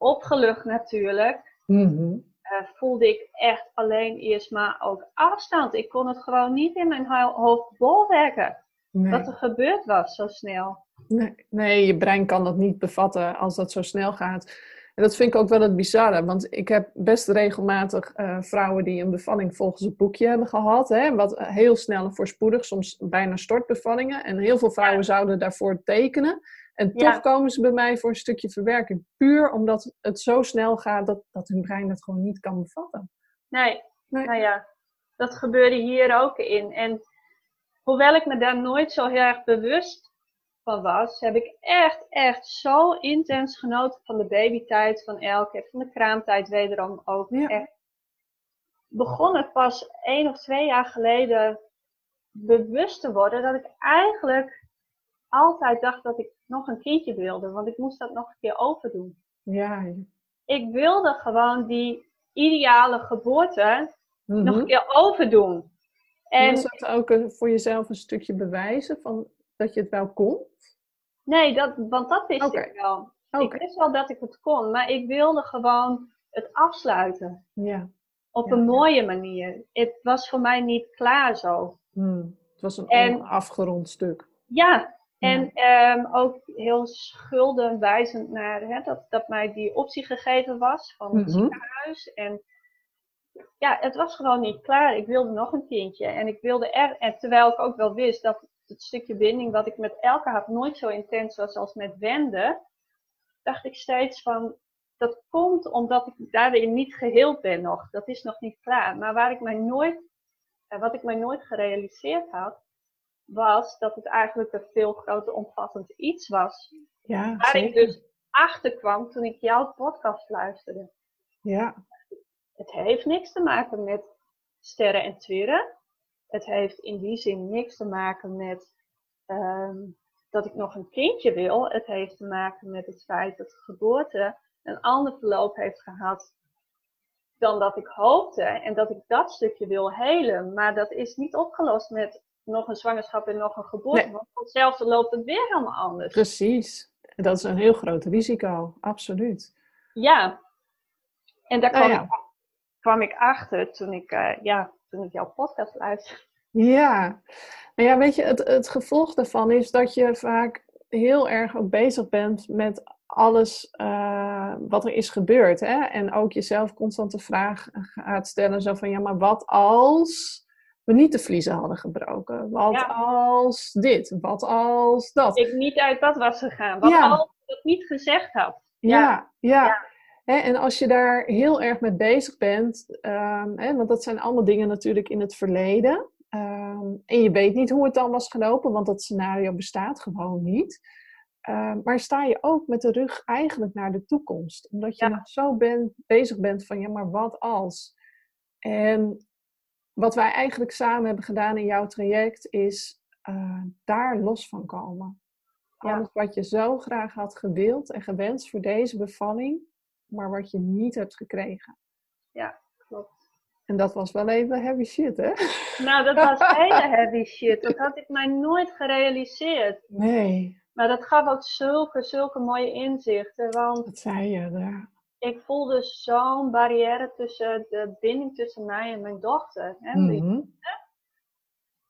opgelucht natuurlijk. Mm voelde ik echt alleen eerst maar ook afstand. Ik kon het gewoon niet in mijn hoofd bolwerken. Nee. Wat er gebeurd was zo snel. Nee, nee, je brein kan dat niet bevatten als dat zo snel gaat. En dat vind ik ook wel het bizarre, want ik heb best regelmatig uh, vrouwen die een bevalling volgens het boekje hebben gehad. Hè, wat heel snel en voorspoedig, soms bijna stortbevallingen. En heel veel vrouwen zouden daarvoor tekenen. En toch komen ze bij mij voor een stukje verwerking. Puur omdat het zo snel gaat dat, dat hun brein het gewoon niet kan bevatten. Nee, nee. nou ja, dat gebeurde hier ook in. En hoewel ik me daar nooit zo heel erg bewust van was, heb ik echt, echt zo intens genoten van de babytijd van Elke, van de kraamtijd wederom ook. Ja. Echt begon het pas één of twee jaar geleden bewust te worden dat ik eigenlijk altijd dacht dat ik nog een kindje wilde, want ik moest dat nog een keer overdoen. Ja. Ik wilde gewoon die ideale geboorte nog een mhm. keer overdoen. En was dat ook voor jezelf een stukje bewijzen van dat je het wel kon? Nee, dat, want dat wist ik wel. Ik wist wel dat ik het kon, maar ik wilde gewoon het afsluiten. Ja. Op een mooie manier. Het was voor mij niet klaar zo. Hmm. Het was een afgerond stuk. Ja, en ehm, ook heel schuldenwijzend naar hè, dat, dat mij die optie gegeven was van het mm ziekenhuis. En ja, het was gewoon niet klaar. Ik wilde nog een kindje. En ik wilde er, en terwijl ik ook wel wist dat het stukje binding wat ik met elke had nooit zo intens was als met Wende, dacht ik steeds van, dat komt omdat ik daarin niet geheeld ben nog. Dat is nog niet klaar. Maar waar ik mij nooit, eh, wat ik mij nooit gerealiseerd had, was dat het eigenlijk een veel groter omvattend iets was. Ja, waar ik dus achter kwam toen ik jouw podcast luisterde. Ja. Het heeft niks te maken met sterren en twirren het heeft in die zin niks te maken met ehm, dat ik nog een kindje wil. Het heeft te maken met het feit dat de geboorte een ander verloop heeft gehad dan dat ik hoopte. En dat ik dat stukje wil helen. Maar dat is niet opgelost met nog een zwangerschap en nog een geboorte. Nee. Want hetzelfde loopt het weer helemaal anders. Precies. Dat is een heel groot risico, absoluut. Ja. En daar kwam, Ik, kwam ik achter toen ik, uh, ja, toen ik jouw podcast luisterde. Ja, nou ja, weet je, het, het gevolg daarvan is dat je vaak heel erg ook bezig bent met alles uh, wat er is gebeurd. Hè? En ook jezelf constant de vraag gaat stellen: zo van ja, maar wat als we niet de vliezen hadden gebroken? Wat als dit? Wat als dat? Ik niet uit bad was gegaan. Wat als ik dat niet gezegd had? ja. ja. ja en als je daar heel erg mee bezig bent, um, hè, want dat zijn allemaal dingen natuurlijk in het verleden. Ehm, en je weet niet hoe het dan was gelopen, want dat scenario bestaat gewoon niet. Ehm, maar sta je ook met de rug eigenlijk naar de toekomst. Omdat je nog zo bezig bent van, ja, maar wat als? En wat wij eigenlijk samen hebben gedaan in jouw traject, is uh, daar los van komen. Alles wat je zo graag had gewild en gewenst voor deze bevalling, maar wat je niet hebt gekregen. Ja, klopt. En dat was wel even heavy shit, hè? Nou, dat was hele heavy shit. Dat had ik mij nooit gerealiseerd. Nee. Maar dat gaf ook zulke, zulke mooie inzichten. Want Wat zei je daar? Ik voelde zo'n barrière tussen de binding tussen mij en mijn dochter. Hè? Mm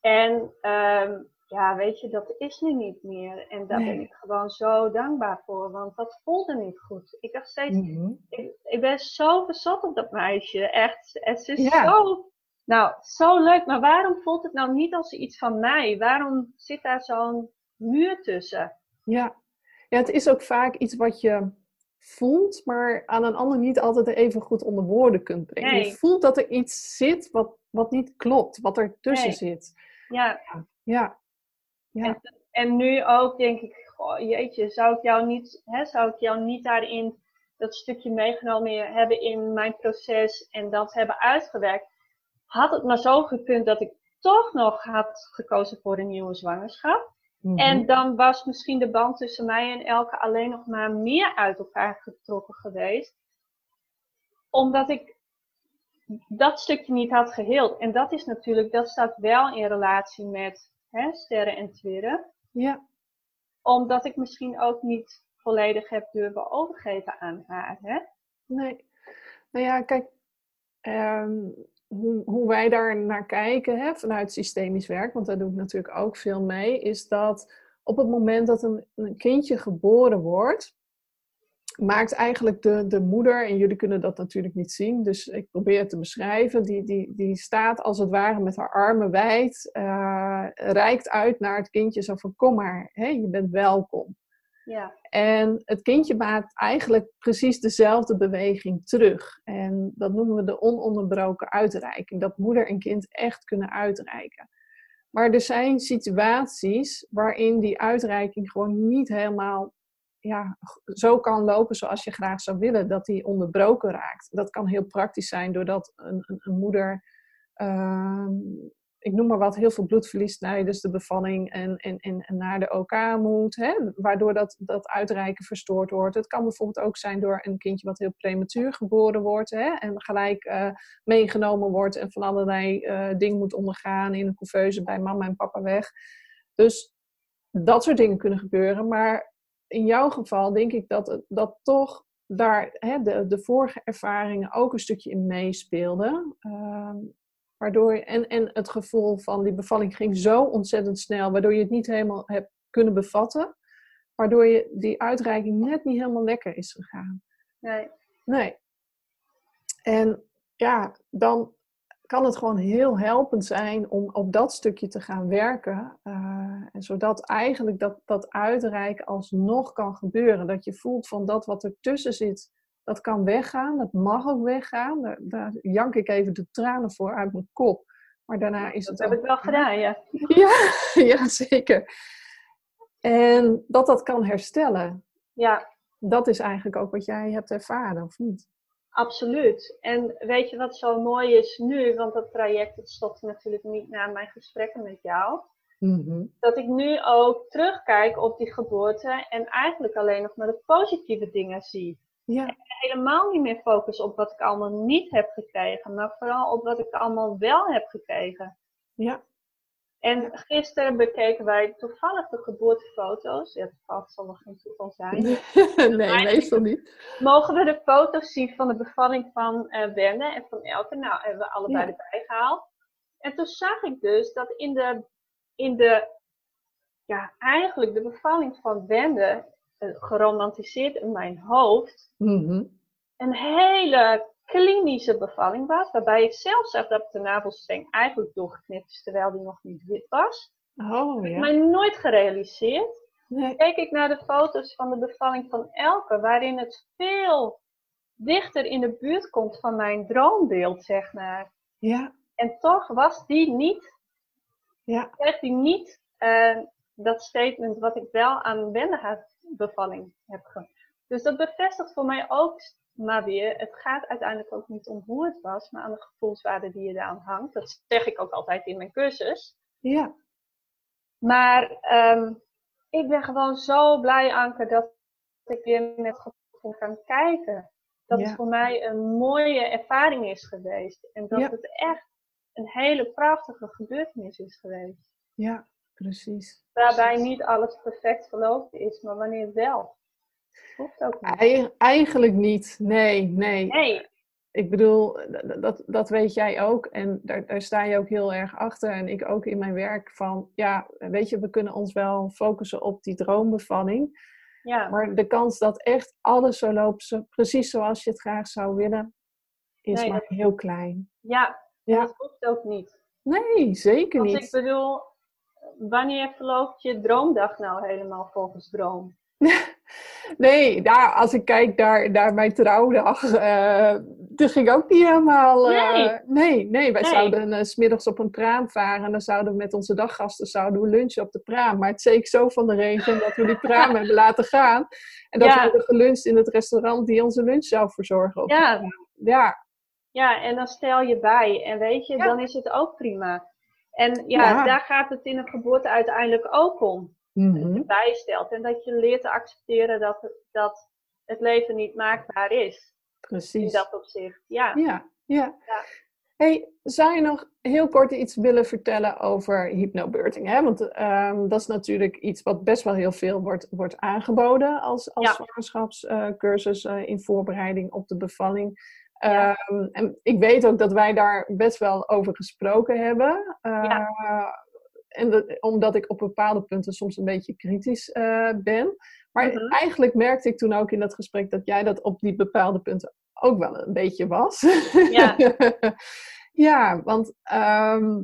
En um, ja, weet je, dat is nu niet meer. En daar ben ik gewoon zo dankbaar voor, want dat voelde niet goed. Ik dacht steeds, mhm. ik, ik, ben zo verzot op dat meisje. Echt, het is zo, nou, zo leuk. Maar waarom voelt het nou niet als iets van mij? Waarom zit daar zo'n muur tussen? Ja. ja, het is ook vaak iets wat je voelt, maar aan een ander niet altijd even goed onder woorden kunt brengen. Je voelt dat er iets zit wat, wat niet klopt, wat er tussen zit. Ja. ja. Ja. En, en, nu ook denk ik, goh, jeetje, zou ik jou niet, hè, zou ik jou niet daarin dat stukje meegenomen hebben in mijn proces en dat hebben uitgewerkt? Had het maar zo gekund dat ik toch nog had gekozen voor een nieuwe zwangerschap? Mhm. En dan was misschien de band tussen mij en Elke alleen nog maar meer uit elkaar getrokken geweest. Omdat ik dat stukje niet had geheeld. En dat is natuurlijk, dat staat wel in relatie met hè, sterren en twirren. Ja. Omdat ik misschien ook niet volledig heb durven overgeven aan haar. Hè? Nee. Nou ja, kijk, ehm, hoe, hoe, wij daar naar kijken hè, vanuit systemisch werk, want daar doe ik natuurlijk ook veel mee, is dat op het moment dat een, een kindje geboren wordt, maakt eigenlijk de, de moeder, en jullie kunnen dat natuurlijk niet zien, dus ik probeer het te beschrijven, die, die, die staat als het ware met haar armen wijd, uh, uit naar het kindje zo van kom maar, hè, je bent welkom. Ja. En het kindje maakt eigenlijk precies dezelfde beweging terug. En dat noemen we de ononderbroken uitreiking. Dat moeder en kind echt kunnen uitreiken. Maar er zijn situaties waarin die uitreiking gewoon niet helemaal ja, zo kan lopen zoals je graag zou willen, dat die onderbroken raakt. Dat kan heel praktisch zijn doordat een, een, een moeder, uh, ik noem maar wat, heel veel bloed verliest tijdens de bevalling en, en, en, naar de OK moet, hè, waardoor dat, dat uitreiken verstoord wordt. Het kan bijvoorbeeld ook zijn door een kindje wat heel prematuur geboren wordt hè, en gelijk uh, meegenomen wordt en van allerlei uh, dingen moet ondergaan in een couveuse bij mama en papa weg. Dus dat soort dingen kunnen gebeuren, maar in jouw geval denk ik dat, dat toch daar hè, de, de vorige ervaringen ook een stukje in meespeelden. Uh, waardoor je, en, en het gevoel van die bevalling ging zo ontzettend snel, waardoor je het niet helemaal hebt kunnen bevatten. Waardoor je die uitreiking net niet helemaal lekker is gegaan. Nee. Nee. En ja, dan kan het gewoon heel helpend zijn om op dat stukje te gaan werken. Uh, en zodat eigenlijk dat, dat uitreiken alsnog kan gebeuren. Dat je voelt van dat wat ertussen zit, dat kan weggaan. Dat mag ook weggaan. Daar, daar jank ik even de tranen voor uit mijn kop. Maar daarna is het. Dat heb ik wel gedaan, ja. ja. Ja, zeker. En dat dat kan herstellen. Ja. Dat is eigenlijk ook wat jij hebt ervaren, of niet? Absoluut. En weet je wat zo mooi is nu, want dat traject het stopte natuurlijk niet na mijn gesprekken met jou. Mhm. Dat ik nu ook terugkijk op die geboorte en eigenlijk alleen nog maar de positieve dingen zie. Ja. Helemaal niet meer focus op wat ik allemaal niet heb gekregen, maar vooral op wat ik allemaal wel heb gekregen. Ja. En gisteren bekeken wij toevallig de geboortefoto's. Ja, toevallig zal nog geen toeval zijn. nee, meestal niet. Mogen we de foto's zien van de bevalling van uh, Wende en van Elke? Nou, hebben we allebei erbij gehaald. En toen zag ik dus dat in de, in de ja, eigenlijk de bevalling van Wende, geromantiseerd in mijn hoofd, mhm. een hele klinische bevalling was. Waarbij ik zelf zag dat de navelstreng eigenlijk doorgeknipt is terwijl die nog niet wit was. Oh, ja. Maar nooit gerealiseerd. Nee. Keek ik naar de foto's van de bevalling van Elke, waarin het veel dichter in de buurt komt van mijn droombeeld, zeg maar. Ja. En toch was die niet Ja. Krijgt hij niet uh, dat statement wat ik wel aan wendenhaarbevalling heb gedaan. Dus dat bevestigt voor mij ook maar weer, het gaat uiteindelijk ook niet om hoe het was, maar aan de gevoelswaarde die je daaraan hangt. Dat zeg ik ook altijd in mijn cursus. Ja. Maar um, ik ben gewoon zo blij, Anke, dat ik weer met gevoel kan kijken. Dat het voor mij een mooie ervaring is geweest. En dat het echt een hele prachtige gebeurtenis is geweest. Ja, precies. Waarbij niet alles perfect verlopen is, maar wanneer wel. Hoeft ook niet. Eigenlijk niet, nee, nee. Nee. Ik bedoel, dat, dat weet jij ook en daar, daar sta je ook heel erg achter. En ik ook in mijn werk van, ja, weet je, we kunnen ons wel focussen op die droombevalling. Ja. Maar de kans dat echt alles zo loopt, precies zoals je het graag zou willen, is maar heel klein. Ja, ja. dat hoeft ook niet. Nee, zeker Want niet. ik bedoel, wanneer verloopt je droomdag nou helemaal volgens droom? nee, daar, als ik kijk naar, naar mijn trouwdag, uh, dat ging ook niet helemaal. Uh, nee. nee, nee, wij zouden uh, smiddags op een praam varen en dan zouden we met onze daggasten zouden we lunchen op de praam. Maar het zeek zo van de regen dat we die praam hebben laten gaan. En dat ja. we hebben geluncht in het restaurant die onze lunch zou verzorgen. Op ja. ja. Ja, en dan stel je bij. En weet je, dan is het ook prima. En ja, daar gaat het in een geboorte uiteindelijk ook om. Mm Dat je bijstelt. En dat je leert te accepteren dat, het, dat het leven niet maakbaar is. Precies. In dat opzicht, ja. Ja, ja. ja. Hey, zou je nog heel kort iets willen vertellen over hypnobirthing? Hè? Want um, dat is natuurlijk iets wat best wel heel veel wordt, wordt aangeboden als, als Ja. zwangerschapscursus uh, in voorbereiding op de bevalling. Ja. Um, en ik weet ook dat wij daar best wel over gesproken hebben. Uh, Ja. En dat- omdat ik op bepaalde punten soms een beetje kritisch uh, ben. Maar Mhm. eigenlijk merkte ik toen ook in dat gesprek dat jij dat op die bepaalde punten ook wel een beetje was. Ja. ja, want ehm,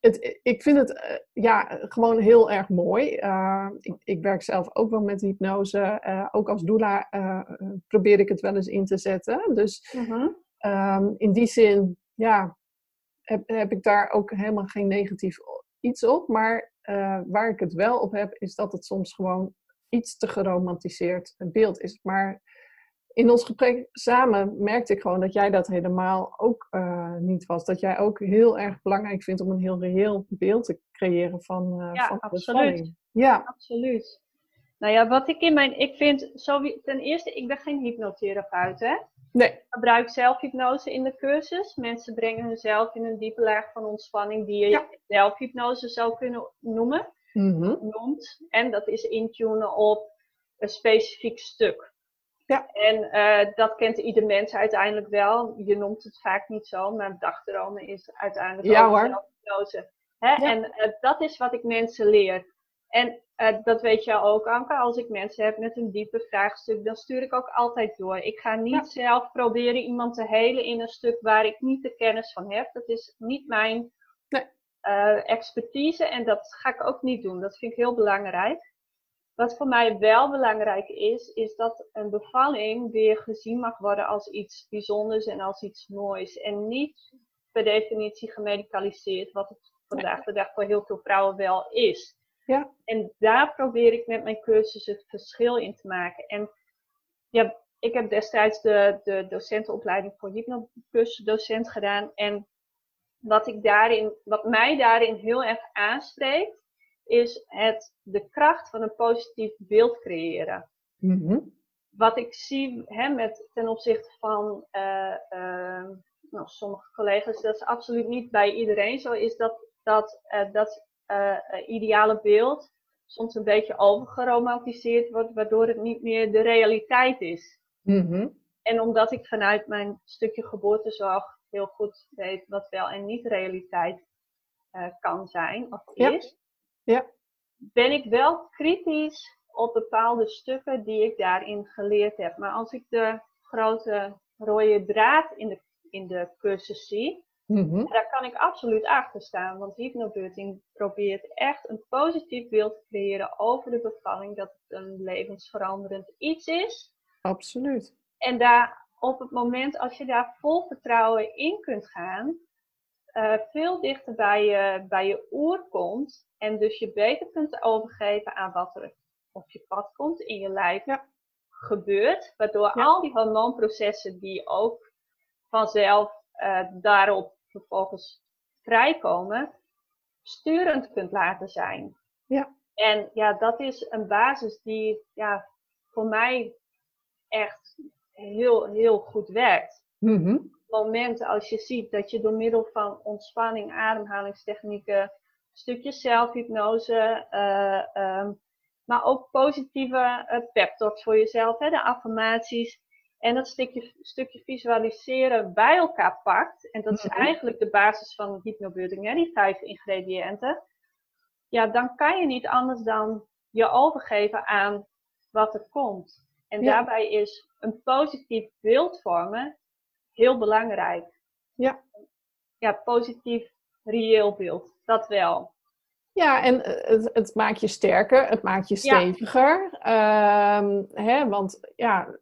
het, ik vind het eh, ja, gewoon heel erg mooi. Uh, ik, ik werk zelf ook wel met hypnose. Uh, ook als doula probeer ik het wel eens in te zetten. Dus Mhm. um, in die zin, ja, heb, heb ik daar ook helemaal geen negatief iets op. Maar waar ik het wel op heb, is dat het soms gewoon iets te geromantiseerd beeld is. Maar in ons gesprek samen merkte ik gewoon dat jij dat helemaal ook uh, niet was. Dat jij ook heel erg belangrijk vindt om een heel reëel beeld te creëren van, uh, Ja, van absoluut. Ja, Absoluut. Nou ja, wat ik in mijn. Ik vind. Zo, ten eerste, ik ben geen hypnotherapeut, hè? nee, Ik gebruik zelf hypnose in de cursus. Mensen brengen hunzelf in een diepe laag van ontspanning die je Ja. zelfhypnose zou kunnen noemen. Mhm. Noemt. En dat is intunen op een specifiek stuk. Ja. En eh, dat kent ieder mens uiteindelijk wel. Je noemt het vaak niet zo, maar dagdromen is uiteindelijk Ja, ook hoor. zelfhypnose. Hè? Ja. En eh, dat is wat ik mensen leer. En eh, dat weet jij ook, Anke. Als ik mensen heb met een diepe vraagstuk, dan stuur ik ook altijd door. Ik ga niet Ja. zelf proberen iemand te helen in een stuk waar ik niet de kennis van heb. Dat is niet mijn Nee. expertise en dat ga ik ook niet doen. Dat vind ik heel belangrijk. Wat voor mij wel belangrijk is, is dat een bevalling weer gezien mag worden als iets bijzonders en als iets moois. En niet per definitie gemedicaliseerd, wat het vandaag de dag voor heel veel vrouwen wel is. Ja. En daar probeer ik met mijn cursus het verschil in te maken. En ja, ik heb destijds de, de docentenopleiding voor hypnocursusdocent gedaan. En wat, ik daarin, wat mij daarin heel erg aanspreekt, is het, de kracht van een positief beeld creëren. Mhm. Wat ik zie hè, met, ten opzichte van eh, eh, nou, sommige collega's, dat is absoluut niet bij iedereen zo, is dat dat, eh, dat ideale beeld soms een beetje overgeromantiseerd wordt, waardoor het niet meer de realiteit is. Mhm. En omdat ik vanuit mijn stukje geboortezorg heel goed weet wat wel en niet realiteit kan zijn of Ja. is, Ja. ben ik wel kritisch op bepaalde stukken die ik daarin geleerd heb. Maar als ik de grote rode draad in de, in de cursus zie, Mhm. daar kan ik absoluut achter staan. Want hypnobirthing probeert echt een positief beeld te creëren over de bevalling. Dat het een levensveranderend iets is. Absoluut. En daar op het moment als je daar vol vertrouwen in kunt gaan, uh, veel dichter bij je, bij je oer komt. En dus je beter kunt overgeven aan wat er op je pad komt in je lijf ja. gebeurt. Waardoor al die hormoonprocessen die ook vanzelf uh, daarop vervolgens vrijkomen, sturend kunt laten zijn. Ja. En ja, dat is een basis die ja, voor mij echt heel, heel goed werkt. Mm Momenten als je ziet dat je door middel van ontspanning, ademhalingstechnieken, een stukje zelfhypnose, uh, maar ook positieve uh, pep talks voor jezelf, hè, de affirmaties, en dat stukje, stukje visualiseren bij elkaar pakt, en dat is mhm. eigenlijk de basis van hypnobirthing, hè, die vijf ingrediënten, ja, dan kan je niet anders dan je overgeven aan wat er komt. En daarbij is een positief beeld vormen heel belangrijk. Ja. Ja, positief, reëel beeld. Dat wel. Ja, en eh, het, het maakt je sterker, het maakt je steviger. Ja. Ehm, hè, want ja,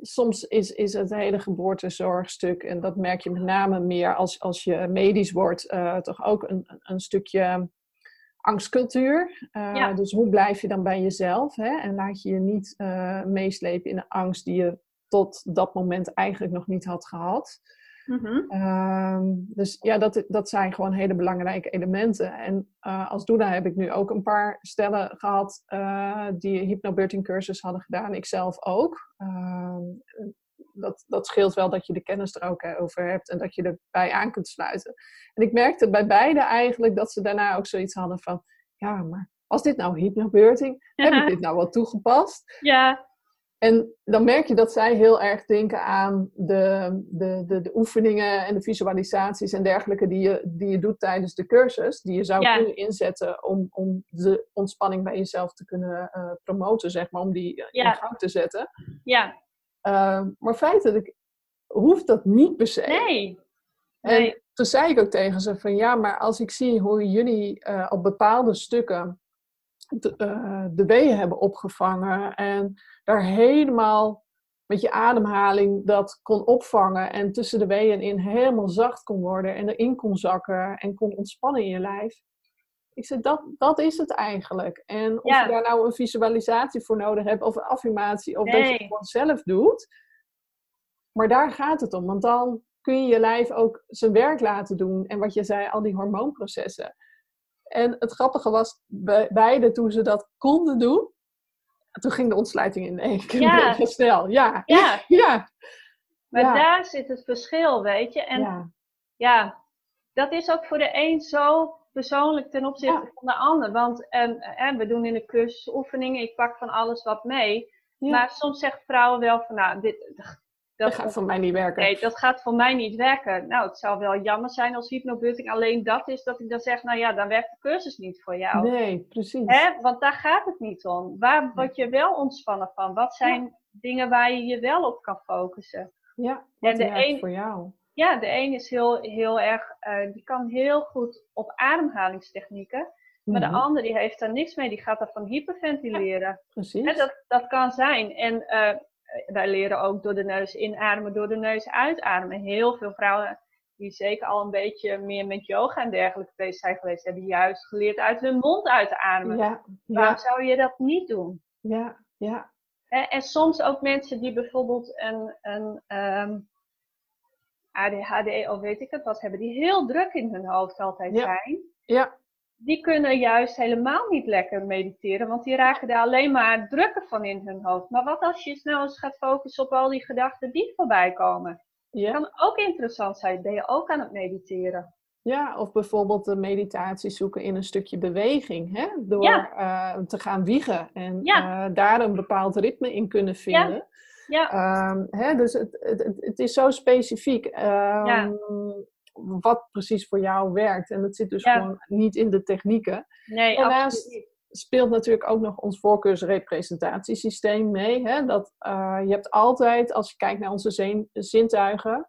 soms is, is het hele geboortezorgstuk, en dat merk je met name meer als, als je medisch wordt, uh, toch ook een, een stukje angstcultuur. Uh, Dus hoe blijf je dan bij jezelf? Hè? En laat je je niet uh, meeslepen in een angst die je tot dat moment eigenlijk nog niet had gehad. Mm dus ja, dat, dat zijn gewoon hele belangrijke elementen. En uh, als Doena heb ik nu ook een paar stellen gehad uh, die hypnobirthing cursus hadden gedaan. Ikzelf ook. Uh, dat, dat scheelt wel dat je de kennis er ook over hebt en dat je erbij aan kunt sluiten. En ik merkte bij beide eigenlijk dat ze daarna ook zoiets hadden van, ja, maar als dit nou hypnobirthing, heb ik dit nou wel toegepast? Ja. En dan merk je dat zij heel erg denken aan de, de, de, de oefeningen en de visualisaties en dergelijke die je, die je doet tijdens de cursus. Die je zou kunnen inzetten om, om de ontspanning bij jezelf te kunnen uh, promoten, zeg maar, om die in gang te zetten. Ja. Uh, maar feitelijk hoeft dat niet per se. Nee. En toen zei ik ook tegen ze van ja, maar als ik zie hoe jullie uh, op bepaalde stukken de, uh, de weeën hebben opgevangen en daar helemaal met je ademhaling dat kon opvangen en tussen de weeën in helemaal zacht kon worden en erin kon zakken en kon ontspannen in je lijf. Ik zei, dat, dat is het eigenlijk. En of je daar nou een visualisatie voor nodig hebt, of een affirmatie, of dat je het gewoon zelf doet. Maar daar gaat het om, want dan kun je je lijf ook zijn werk laten doen. En wat je zei, al die hormoonprocessen. En het grappige was, beide toen ze dat konden doen, toen ging de ontsluiting in één keer ja. snel. Ja. Ja. ja. Maar daar zit het verschil, weet je. En ja. ja, dat is ook voor de een zo persoonlijk ten opzichte van de ander. Want en, en we doen in de cursus oefeningen, ik pak van alles wat mee. Maar soms zeggen vrouwen wel van, nou, dit, dat, gaat voor mij niet werken. Nee, dat gaat voor mij niet werken. Nou, het zou wel jammer zijn als hypnobirthing alleen dat is, dat ik dan zeg, nou ja, dan werkt de cursus niet voor jou. Nee, precies. Hè? Want daar gaat het niet om. Waar word je wel ontspannen van? Wat zijn dingen waar je je wel op kan focussen? Ja, wat de een, voor jou? Ja, de een is heel, heel erg, uh, die kan heel goed op ademhalingstechnieken. Maar de mhm. ander die heeft daar niks mee, die gaat daarvan hyperventileren. precies. Dat, dat kan zijn. En uh, wij leren ook door de neus inademen, door de neus uitademen. Heel veel vrouwen die zeker al een beetje meer met yoga en dergelijke bezig zijn geweest, hebben juist geleerd uit hun mond uit te ademen. Ja, Waarom zou je dat niet doen? Ja, ja. En, en, soms ook mensen die bijvoorbeeld een, een um, ehm, ADHD of weet ik het wat hebben, die heel druk in hun hoofd altijd zijn. Ja die kunnen juist helemaal niet lekker mediteren, want die raken daar alleen maar drukken van in hun hoofd. Maar wat als je snel eens gaat focussen op al die gedachten die voorbij komen? Ja. Kan ook interessant zijn. Ben je ook aan het mediteren? Ja, of bijvoorbeeld de meditatie zoeken in een stukje beweging. Hè? Door eh, te gaan wiegen en ja. uh, daar een bepaald ritme in kunnen vinden. Ja. Um, hè? Dus het, het, het, is zo specifiek. Um, wat precies voor jou werkt. En dat zit dus gewoon niet in de technieken. Nee, Daarnaast speelt natuurlijk ook nog ons voorkeursrepresentatiesysteem mee. Hè? Dat, uh, je hebt altijd, als je kijkt naar onze zintuigen,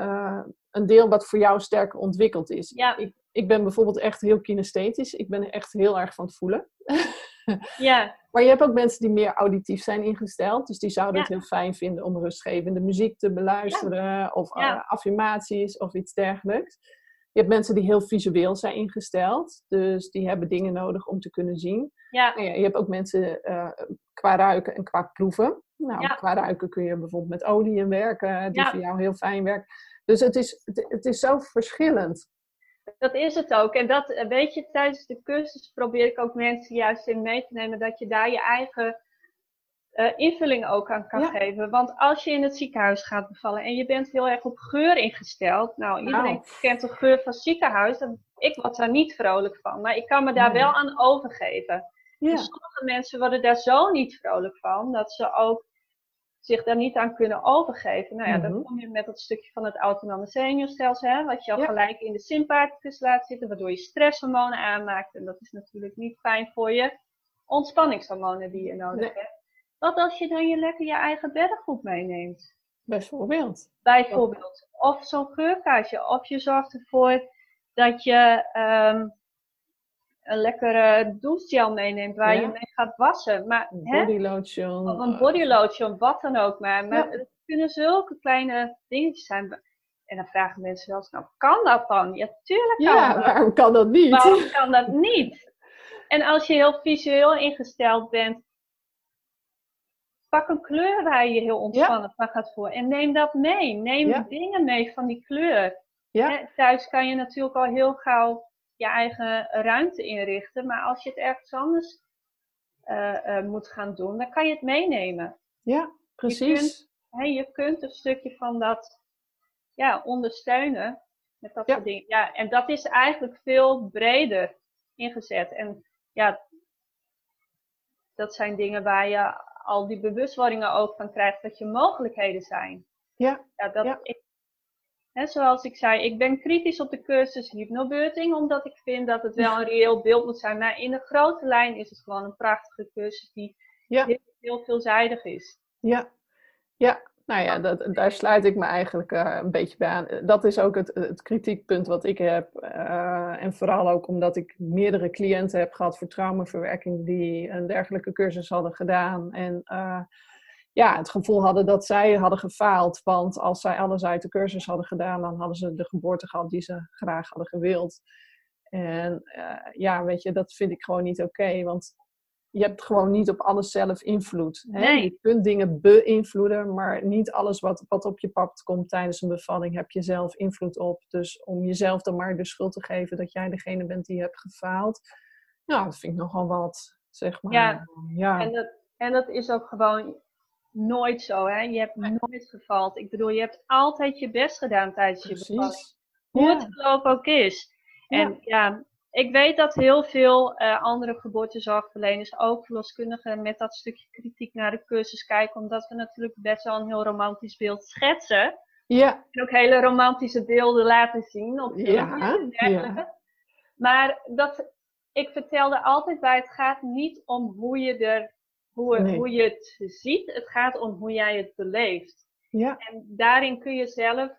uh, een deel wat voor jou sterker ontwikkeld is. Ja. Ik, ik ben bijvoorbeeld echt heel kinesthetisch. Ik ben echt heel erg van het voelen. ja. Maar je hebt ook mensen die meer auditief zijn ingesteld. Dus die zouden het heel fijn vinden om rustgevende muziek te beluisteren. Of uh, affirmaties of iets dergelijks. Je hebt mensen die heel visueel zijn ingesteld. Dus die hebben dingen nodig om te kunnen zien. Ja. Nou ja je hebt ook mensen uh, qua ruiken en qua proeven. Nou, qua ruiken kun je bijvoorbeeld met olie werken, die voor jou heel fijn werkt. Dus het is, het, het is zo verschillend. Dat is het ook. En dat, eh, weet je, tijdens de cursus probeer ik ook mensen juist in mee te nemen dat je daar je eigen uh, invulling ook aan kan geven. Want als je in het ziekenhuis gaat bevallen en je bent heel erg op geur ingesteld. Nou, iedereen kent de geur van ziekenhuis. Ik word daar niet vrolijk van. Maar ik kan me daar wel aan overgeven. Ja. Dus sommige mensen worden daar zo niet vrolijk van. Dat ze ook zich daar niet aan kunnen overgeven. Nou ja, dan mhm. kom je met dat stukje van het autonome zenuwstelsel, hè, wat je al gelijk in de sympathicus laat zitten, waardoor je stresshormonen aanmaakt. En dat is natuurlijk niet fijn voor je ontspanningshormonen die je nodig hebt. Wat als je dan je lekker je eigen beddengoed meeneemt? Bijvoorbeeld. Bijvoorbeeld. Of zo'n geurkaartje. Of je zorgt ervoor dat je um, een lekkere douchegel meeneemt waar je mee gaat wassen. Maar, een body lotion. Of een body lotion, wat dan ook maar. Maar het kunnen zulke kleine dingetjes zijn. En dan vragen mensen wel eens, nou kan dat dan? Ja, tuurlijk kan ja, dat. waarom kan dat niet? Waarom kan dat niet? En als je heel visueel ingesteld bent, pak een kleur waar je je heel ontspannen van gaat voelen. En neem dat mee. Neem dingen mee van die kleur. Ja. thuis kan je natuurlijk al heel gauw je eigen ruimte inrichten. Maar als je het ergens anders uh, moet gaan doen, dan kan je het meenemen. Ja, precies. Je kunt, je kunt een stukje van dat ja, ondersteunen met dat soort dingen. Ja, en dat is eigenlijk veel breder ingezet. En ja, dat zijn dingen waar je al die bewustwordingen ook van krijgt dat je mogelijkheden zijn. Ja. ja, dat Ik, zoals ik zei, ik ben kritisch op de cursus hypnobirthing, omdat ik vind dat het wel een reëel beeld moet zijn. Maar in de grote lijn is het gewoon een prachtige cursus die heel, heel veelzijdig is. Ja, ja nou ja, dat, daar sluit ik me eigenlijk uh, een beetje bij aan. Dat is ook het, het kritiekpunt wat ik heb. Uh, en vooral ook omdat ik meerdere cliënten heb gehad voor traumaverwerking die een dergelijke cursus hadden gedaan. En uh, ja, het gevoel hadden dat zij hadden gefaald. Want als zij alles uit de cursus hadden gedaan, dan hadden ze de geboorte gehad die ze graag hadden gewild. En ja, weet je, dat vind ik gewoon niet oké. want je hebt gewoon niet op alles zelf invloed. Hè? Je kunt dingen beïnvloeden, maar niet alles wat, wat op je pad komt tijdens een bevalling heb je zelf invloed op. Dus om jezelf dan maar de schuld te geven dat jij degene bent die hebt gefaald, nou, dat vind ik nogal wat, zeg maar. Ja, ja. En, dat, en dat is ook gewoon nooit zo, hè. Je hebt nooit gefaald. Ik bedoel, je hebt altijd je best gedaan tijdens je bevalling. Hoe het geloof ook is. En ja, ik weet dat heel veel uh, andere geboortezorgverleners, ook verloskundigen, met dat stukje kritiek naar de cursus kijken, omdat we natuurlijk best wel een heel romantisch beeld schetsen. Ja. En ook hele romantische beelden laten zien op ja, ja. Maar dat, ik vertelde altijd bij, het gaat niet om hoe je, er, hoe, hoe je het ziet, het gaat om hoe jij het beleeft. Ja. En daarin kun je zelf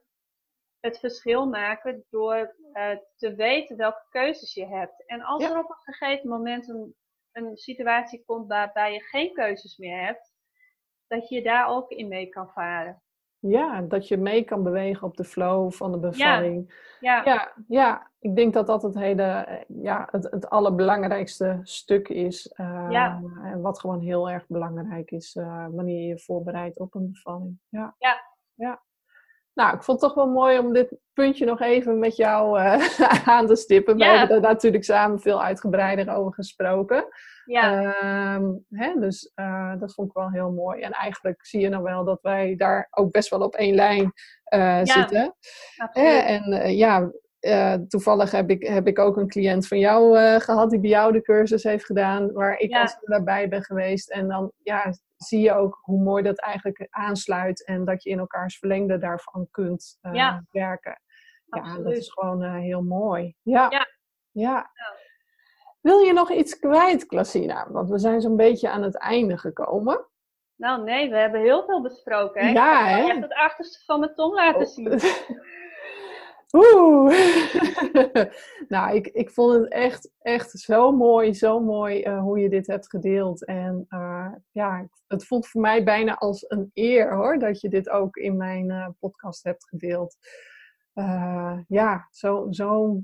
het verschil maken door uh, te weten welke keuzes je hebt. En als er op een gegeven moment een, een situatie komt waarbij je geen keuzes meer hebt, dat je daar ook in mee kan varen. Ja, dat je mee kan bewegen op de flow van de bevalling. Ja, ja. ja, ja. ik denk dat dat het hele, ja, het, het allerbelangrijkste stuk is. Uh, ja. En wat gewoon heel erg belangrijk is uh, wanneer je je voorbereidt op een bevalling. Ja. ja. ja. Nou, ik vond het toch wel mooi om dit puntje nog even met jou uh, aan te stippen. We hebben er natuurlijk samen veel uitgebreider over gesproken. Ja. Ehm, hè, dus uh, dat vond ik wel heel mooi. En eigenlijk zie je nou wel dat wij daar ook best wel op één lijn ja, zitten. en ja, toevallig heb ik, heb ik ook een cliënt van jou gehad die bij jou de cursus heeft gedaan, waar ik ja. als daarbij ben geweest. En dan ja, zie je ook hoe mooi dat eigenlijk aansluit en dat je in elkaars verlengde daarvan kunt uh, werken. Ja, dat is gewoon heel mooi. Ja. ja. ja. Wil je nog iets kwijt, Klasina? Want we zijn zo'n beetje aan het einde gekomen. Nou nee, we hebben heel veel besproken. Hè? Ja, ik heb het achterste van mijn tong laten oh. zien. Oeh. nou, ik, ik vond het echt, echt zo mooi, zo mooi uh, hoe je dit hebt gedeeld. En uh, ja, het voelt voor mij bijna als een eer hoor, dat je dit ook in mijn uh, podcast hebt gedeeld. ja, zo'n zo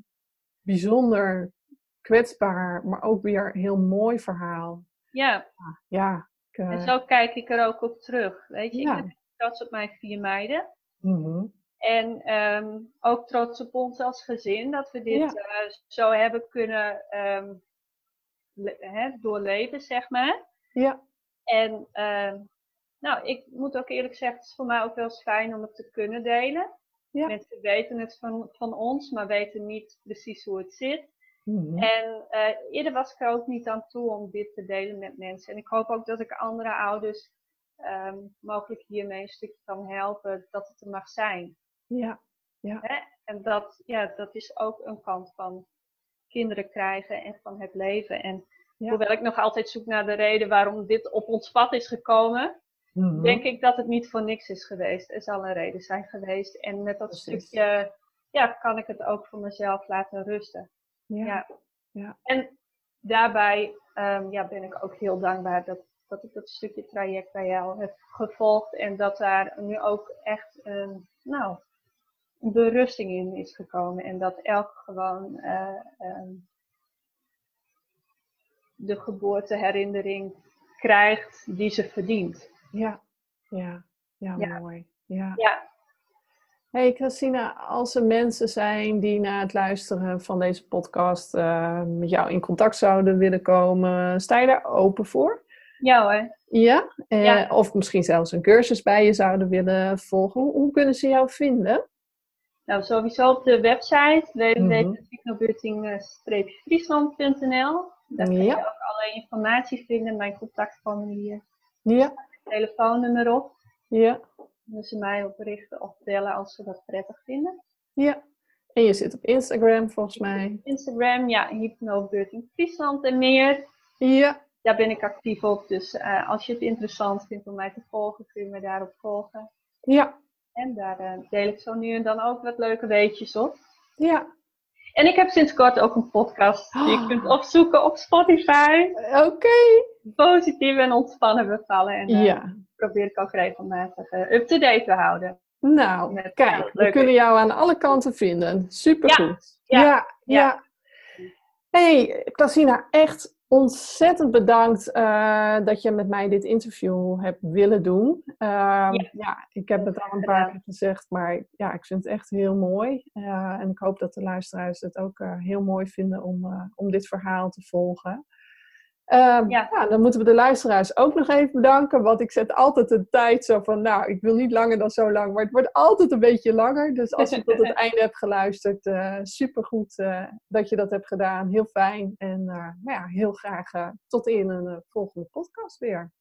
bijzonder kwetsbaar, maar ook weer heel mooi verhaal. Ja. Ja. en zo kijk ik er ook op terug. Weet je, ik ben trots op mijn vier meiden. Mm En ehm, ook trots op ons als gezin dat we dit zo hebben kunnen um, doorleven, zeg maar. Ja. En uh, nou, ik moet ook eerlijk zeggen, het is voor mij ook wel eens fijn om het te kunnen delen. Ja. Mensen weten het van, van ons, maar weten niet precies hoe het zit. Mm En uh, eerder was ik er ook niet aan toe om dit te delen met mensen. En ik hoop ook dat ik andere ouders um, mogelijk hiermee een stukje kan helpen dat het er mag zijn. Ja, ja. Hè? En dat, ja, dat is ook een kant van kinderen krijgen en van het leven. En hoewel ik nog altijd zoek naar de reden waarom dit op ons pad is gekomen, mhm. denk ik dat het niet voor niks is geweest. Er zal een reden zijn geweest. En met dat stukje ja, kan ik het ook voor mezelf laten rusten. Ja. ja. En daarbij um, ja, ben ik ook heel dankbaar dat, dat ik dat stukje traject bij jou heb gevolgd. En dat daar nu ook echt een, nou, een berusting in is gekomen. En dat elk gewoon uh, um, de geboorteherinnering krijgt die ze verdient. Ja, ja, ja, ja. mooi. Ja. ja. Hey Christina, als er mensen zijn die na het luisteren van deze podcast uh, met jou in contact zouden willen komen, sta je daar open voor? Ja hoor. Ja? Uh, ja. Of misschien zelfs een cursus bij je zouden willen volgen. Hoe, kunnen ze jou vinden? Nou, sowieso op de website www.technobuurting-friesland.nl. Daar kun je ook alle informatie vinden, mijn contactformulier. Ja. Telefoonnummer op. Ja. Dan ze mij op berichten of bellen als ze dat prettig vinden. Ja. En je zit op Instagram volgens mij. Instagram, ja, Hypnobeurting Friesland en meer. Ja. Daar ben ik actief op. Dus uh, als je het interessant vindt om mij te volgen, kun je me daarop volgen. Ja. En daar uh, deel ik zo nu en dan ook wat leuke weetjes op. Ja. En ik heb sinds kort ook een podcast die je kunt opzoeken op Spotify. Oké. Positief en ontspannen bevallen. En uh, ja. Probeer ik ook regelmatig up-to-date te houden. Nou, Met, kijk, we kunnen jou aan alle kanten vinden. Supergoed. Ja, ja, ja. ja. Hey, Klasina, echt ontzettend bedankt uh, dat je met mij dit interview hebt willen doen. Uh, ja. ja. ik heb het al een paar keer gezegd, maar ja, ik vind het echt heel mooi. Uh, en ik hoop dat de luisteraars het ook eh, heel mooi vinden om, om dit verhaal te volgen. Um, ja. ja. dan moeten we de luisteraars ook nog even bedanken. Want ik zet altijd een tijd zo van, nou, ik wil niet langer dan zo lang. Maar het wordt altijd een beetje langer. Dus als je tot het einde hebt geluisterd, uh, supergoed uh, dat je dat hebt gedaan. Heel fijn. En uh, nou ja, heel graag tot in een volgende podcast weer.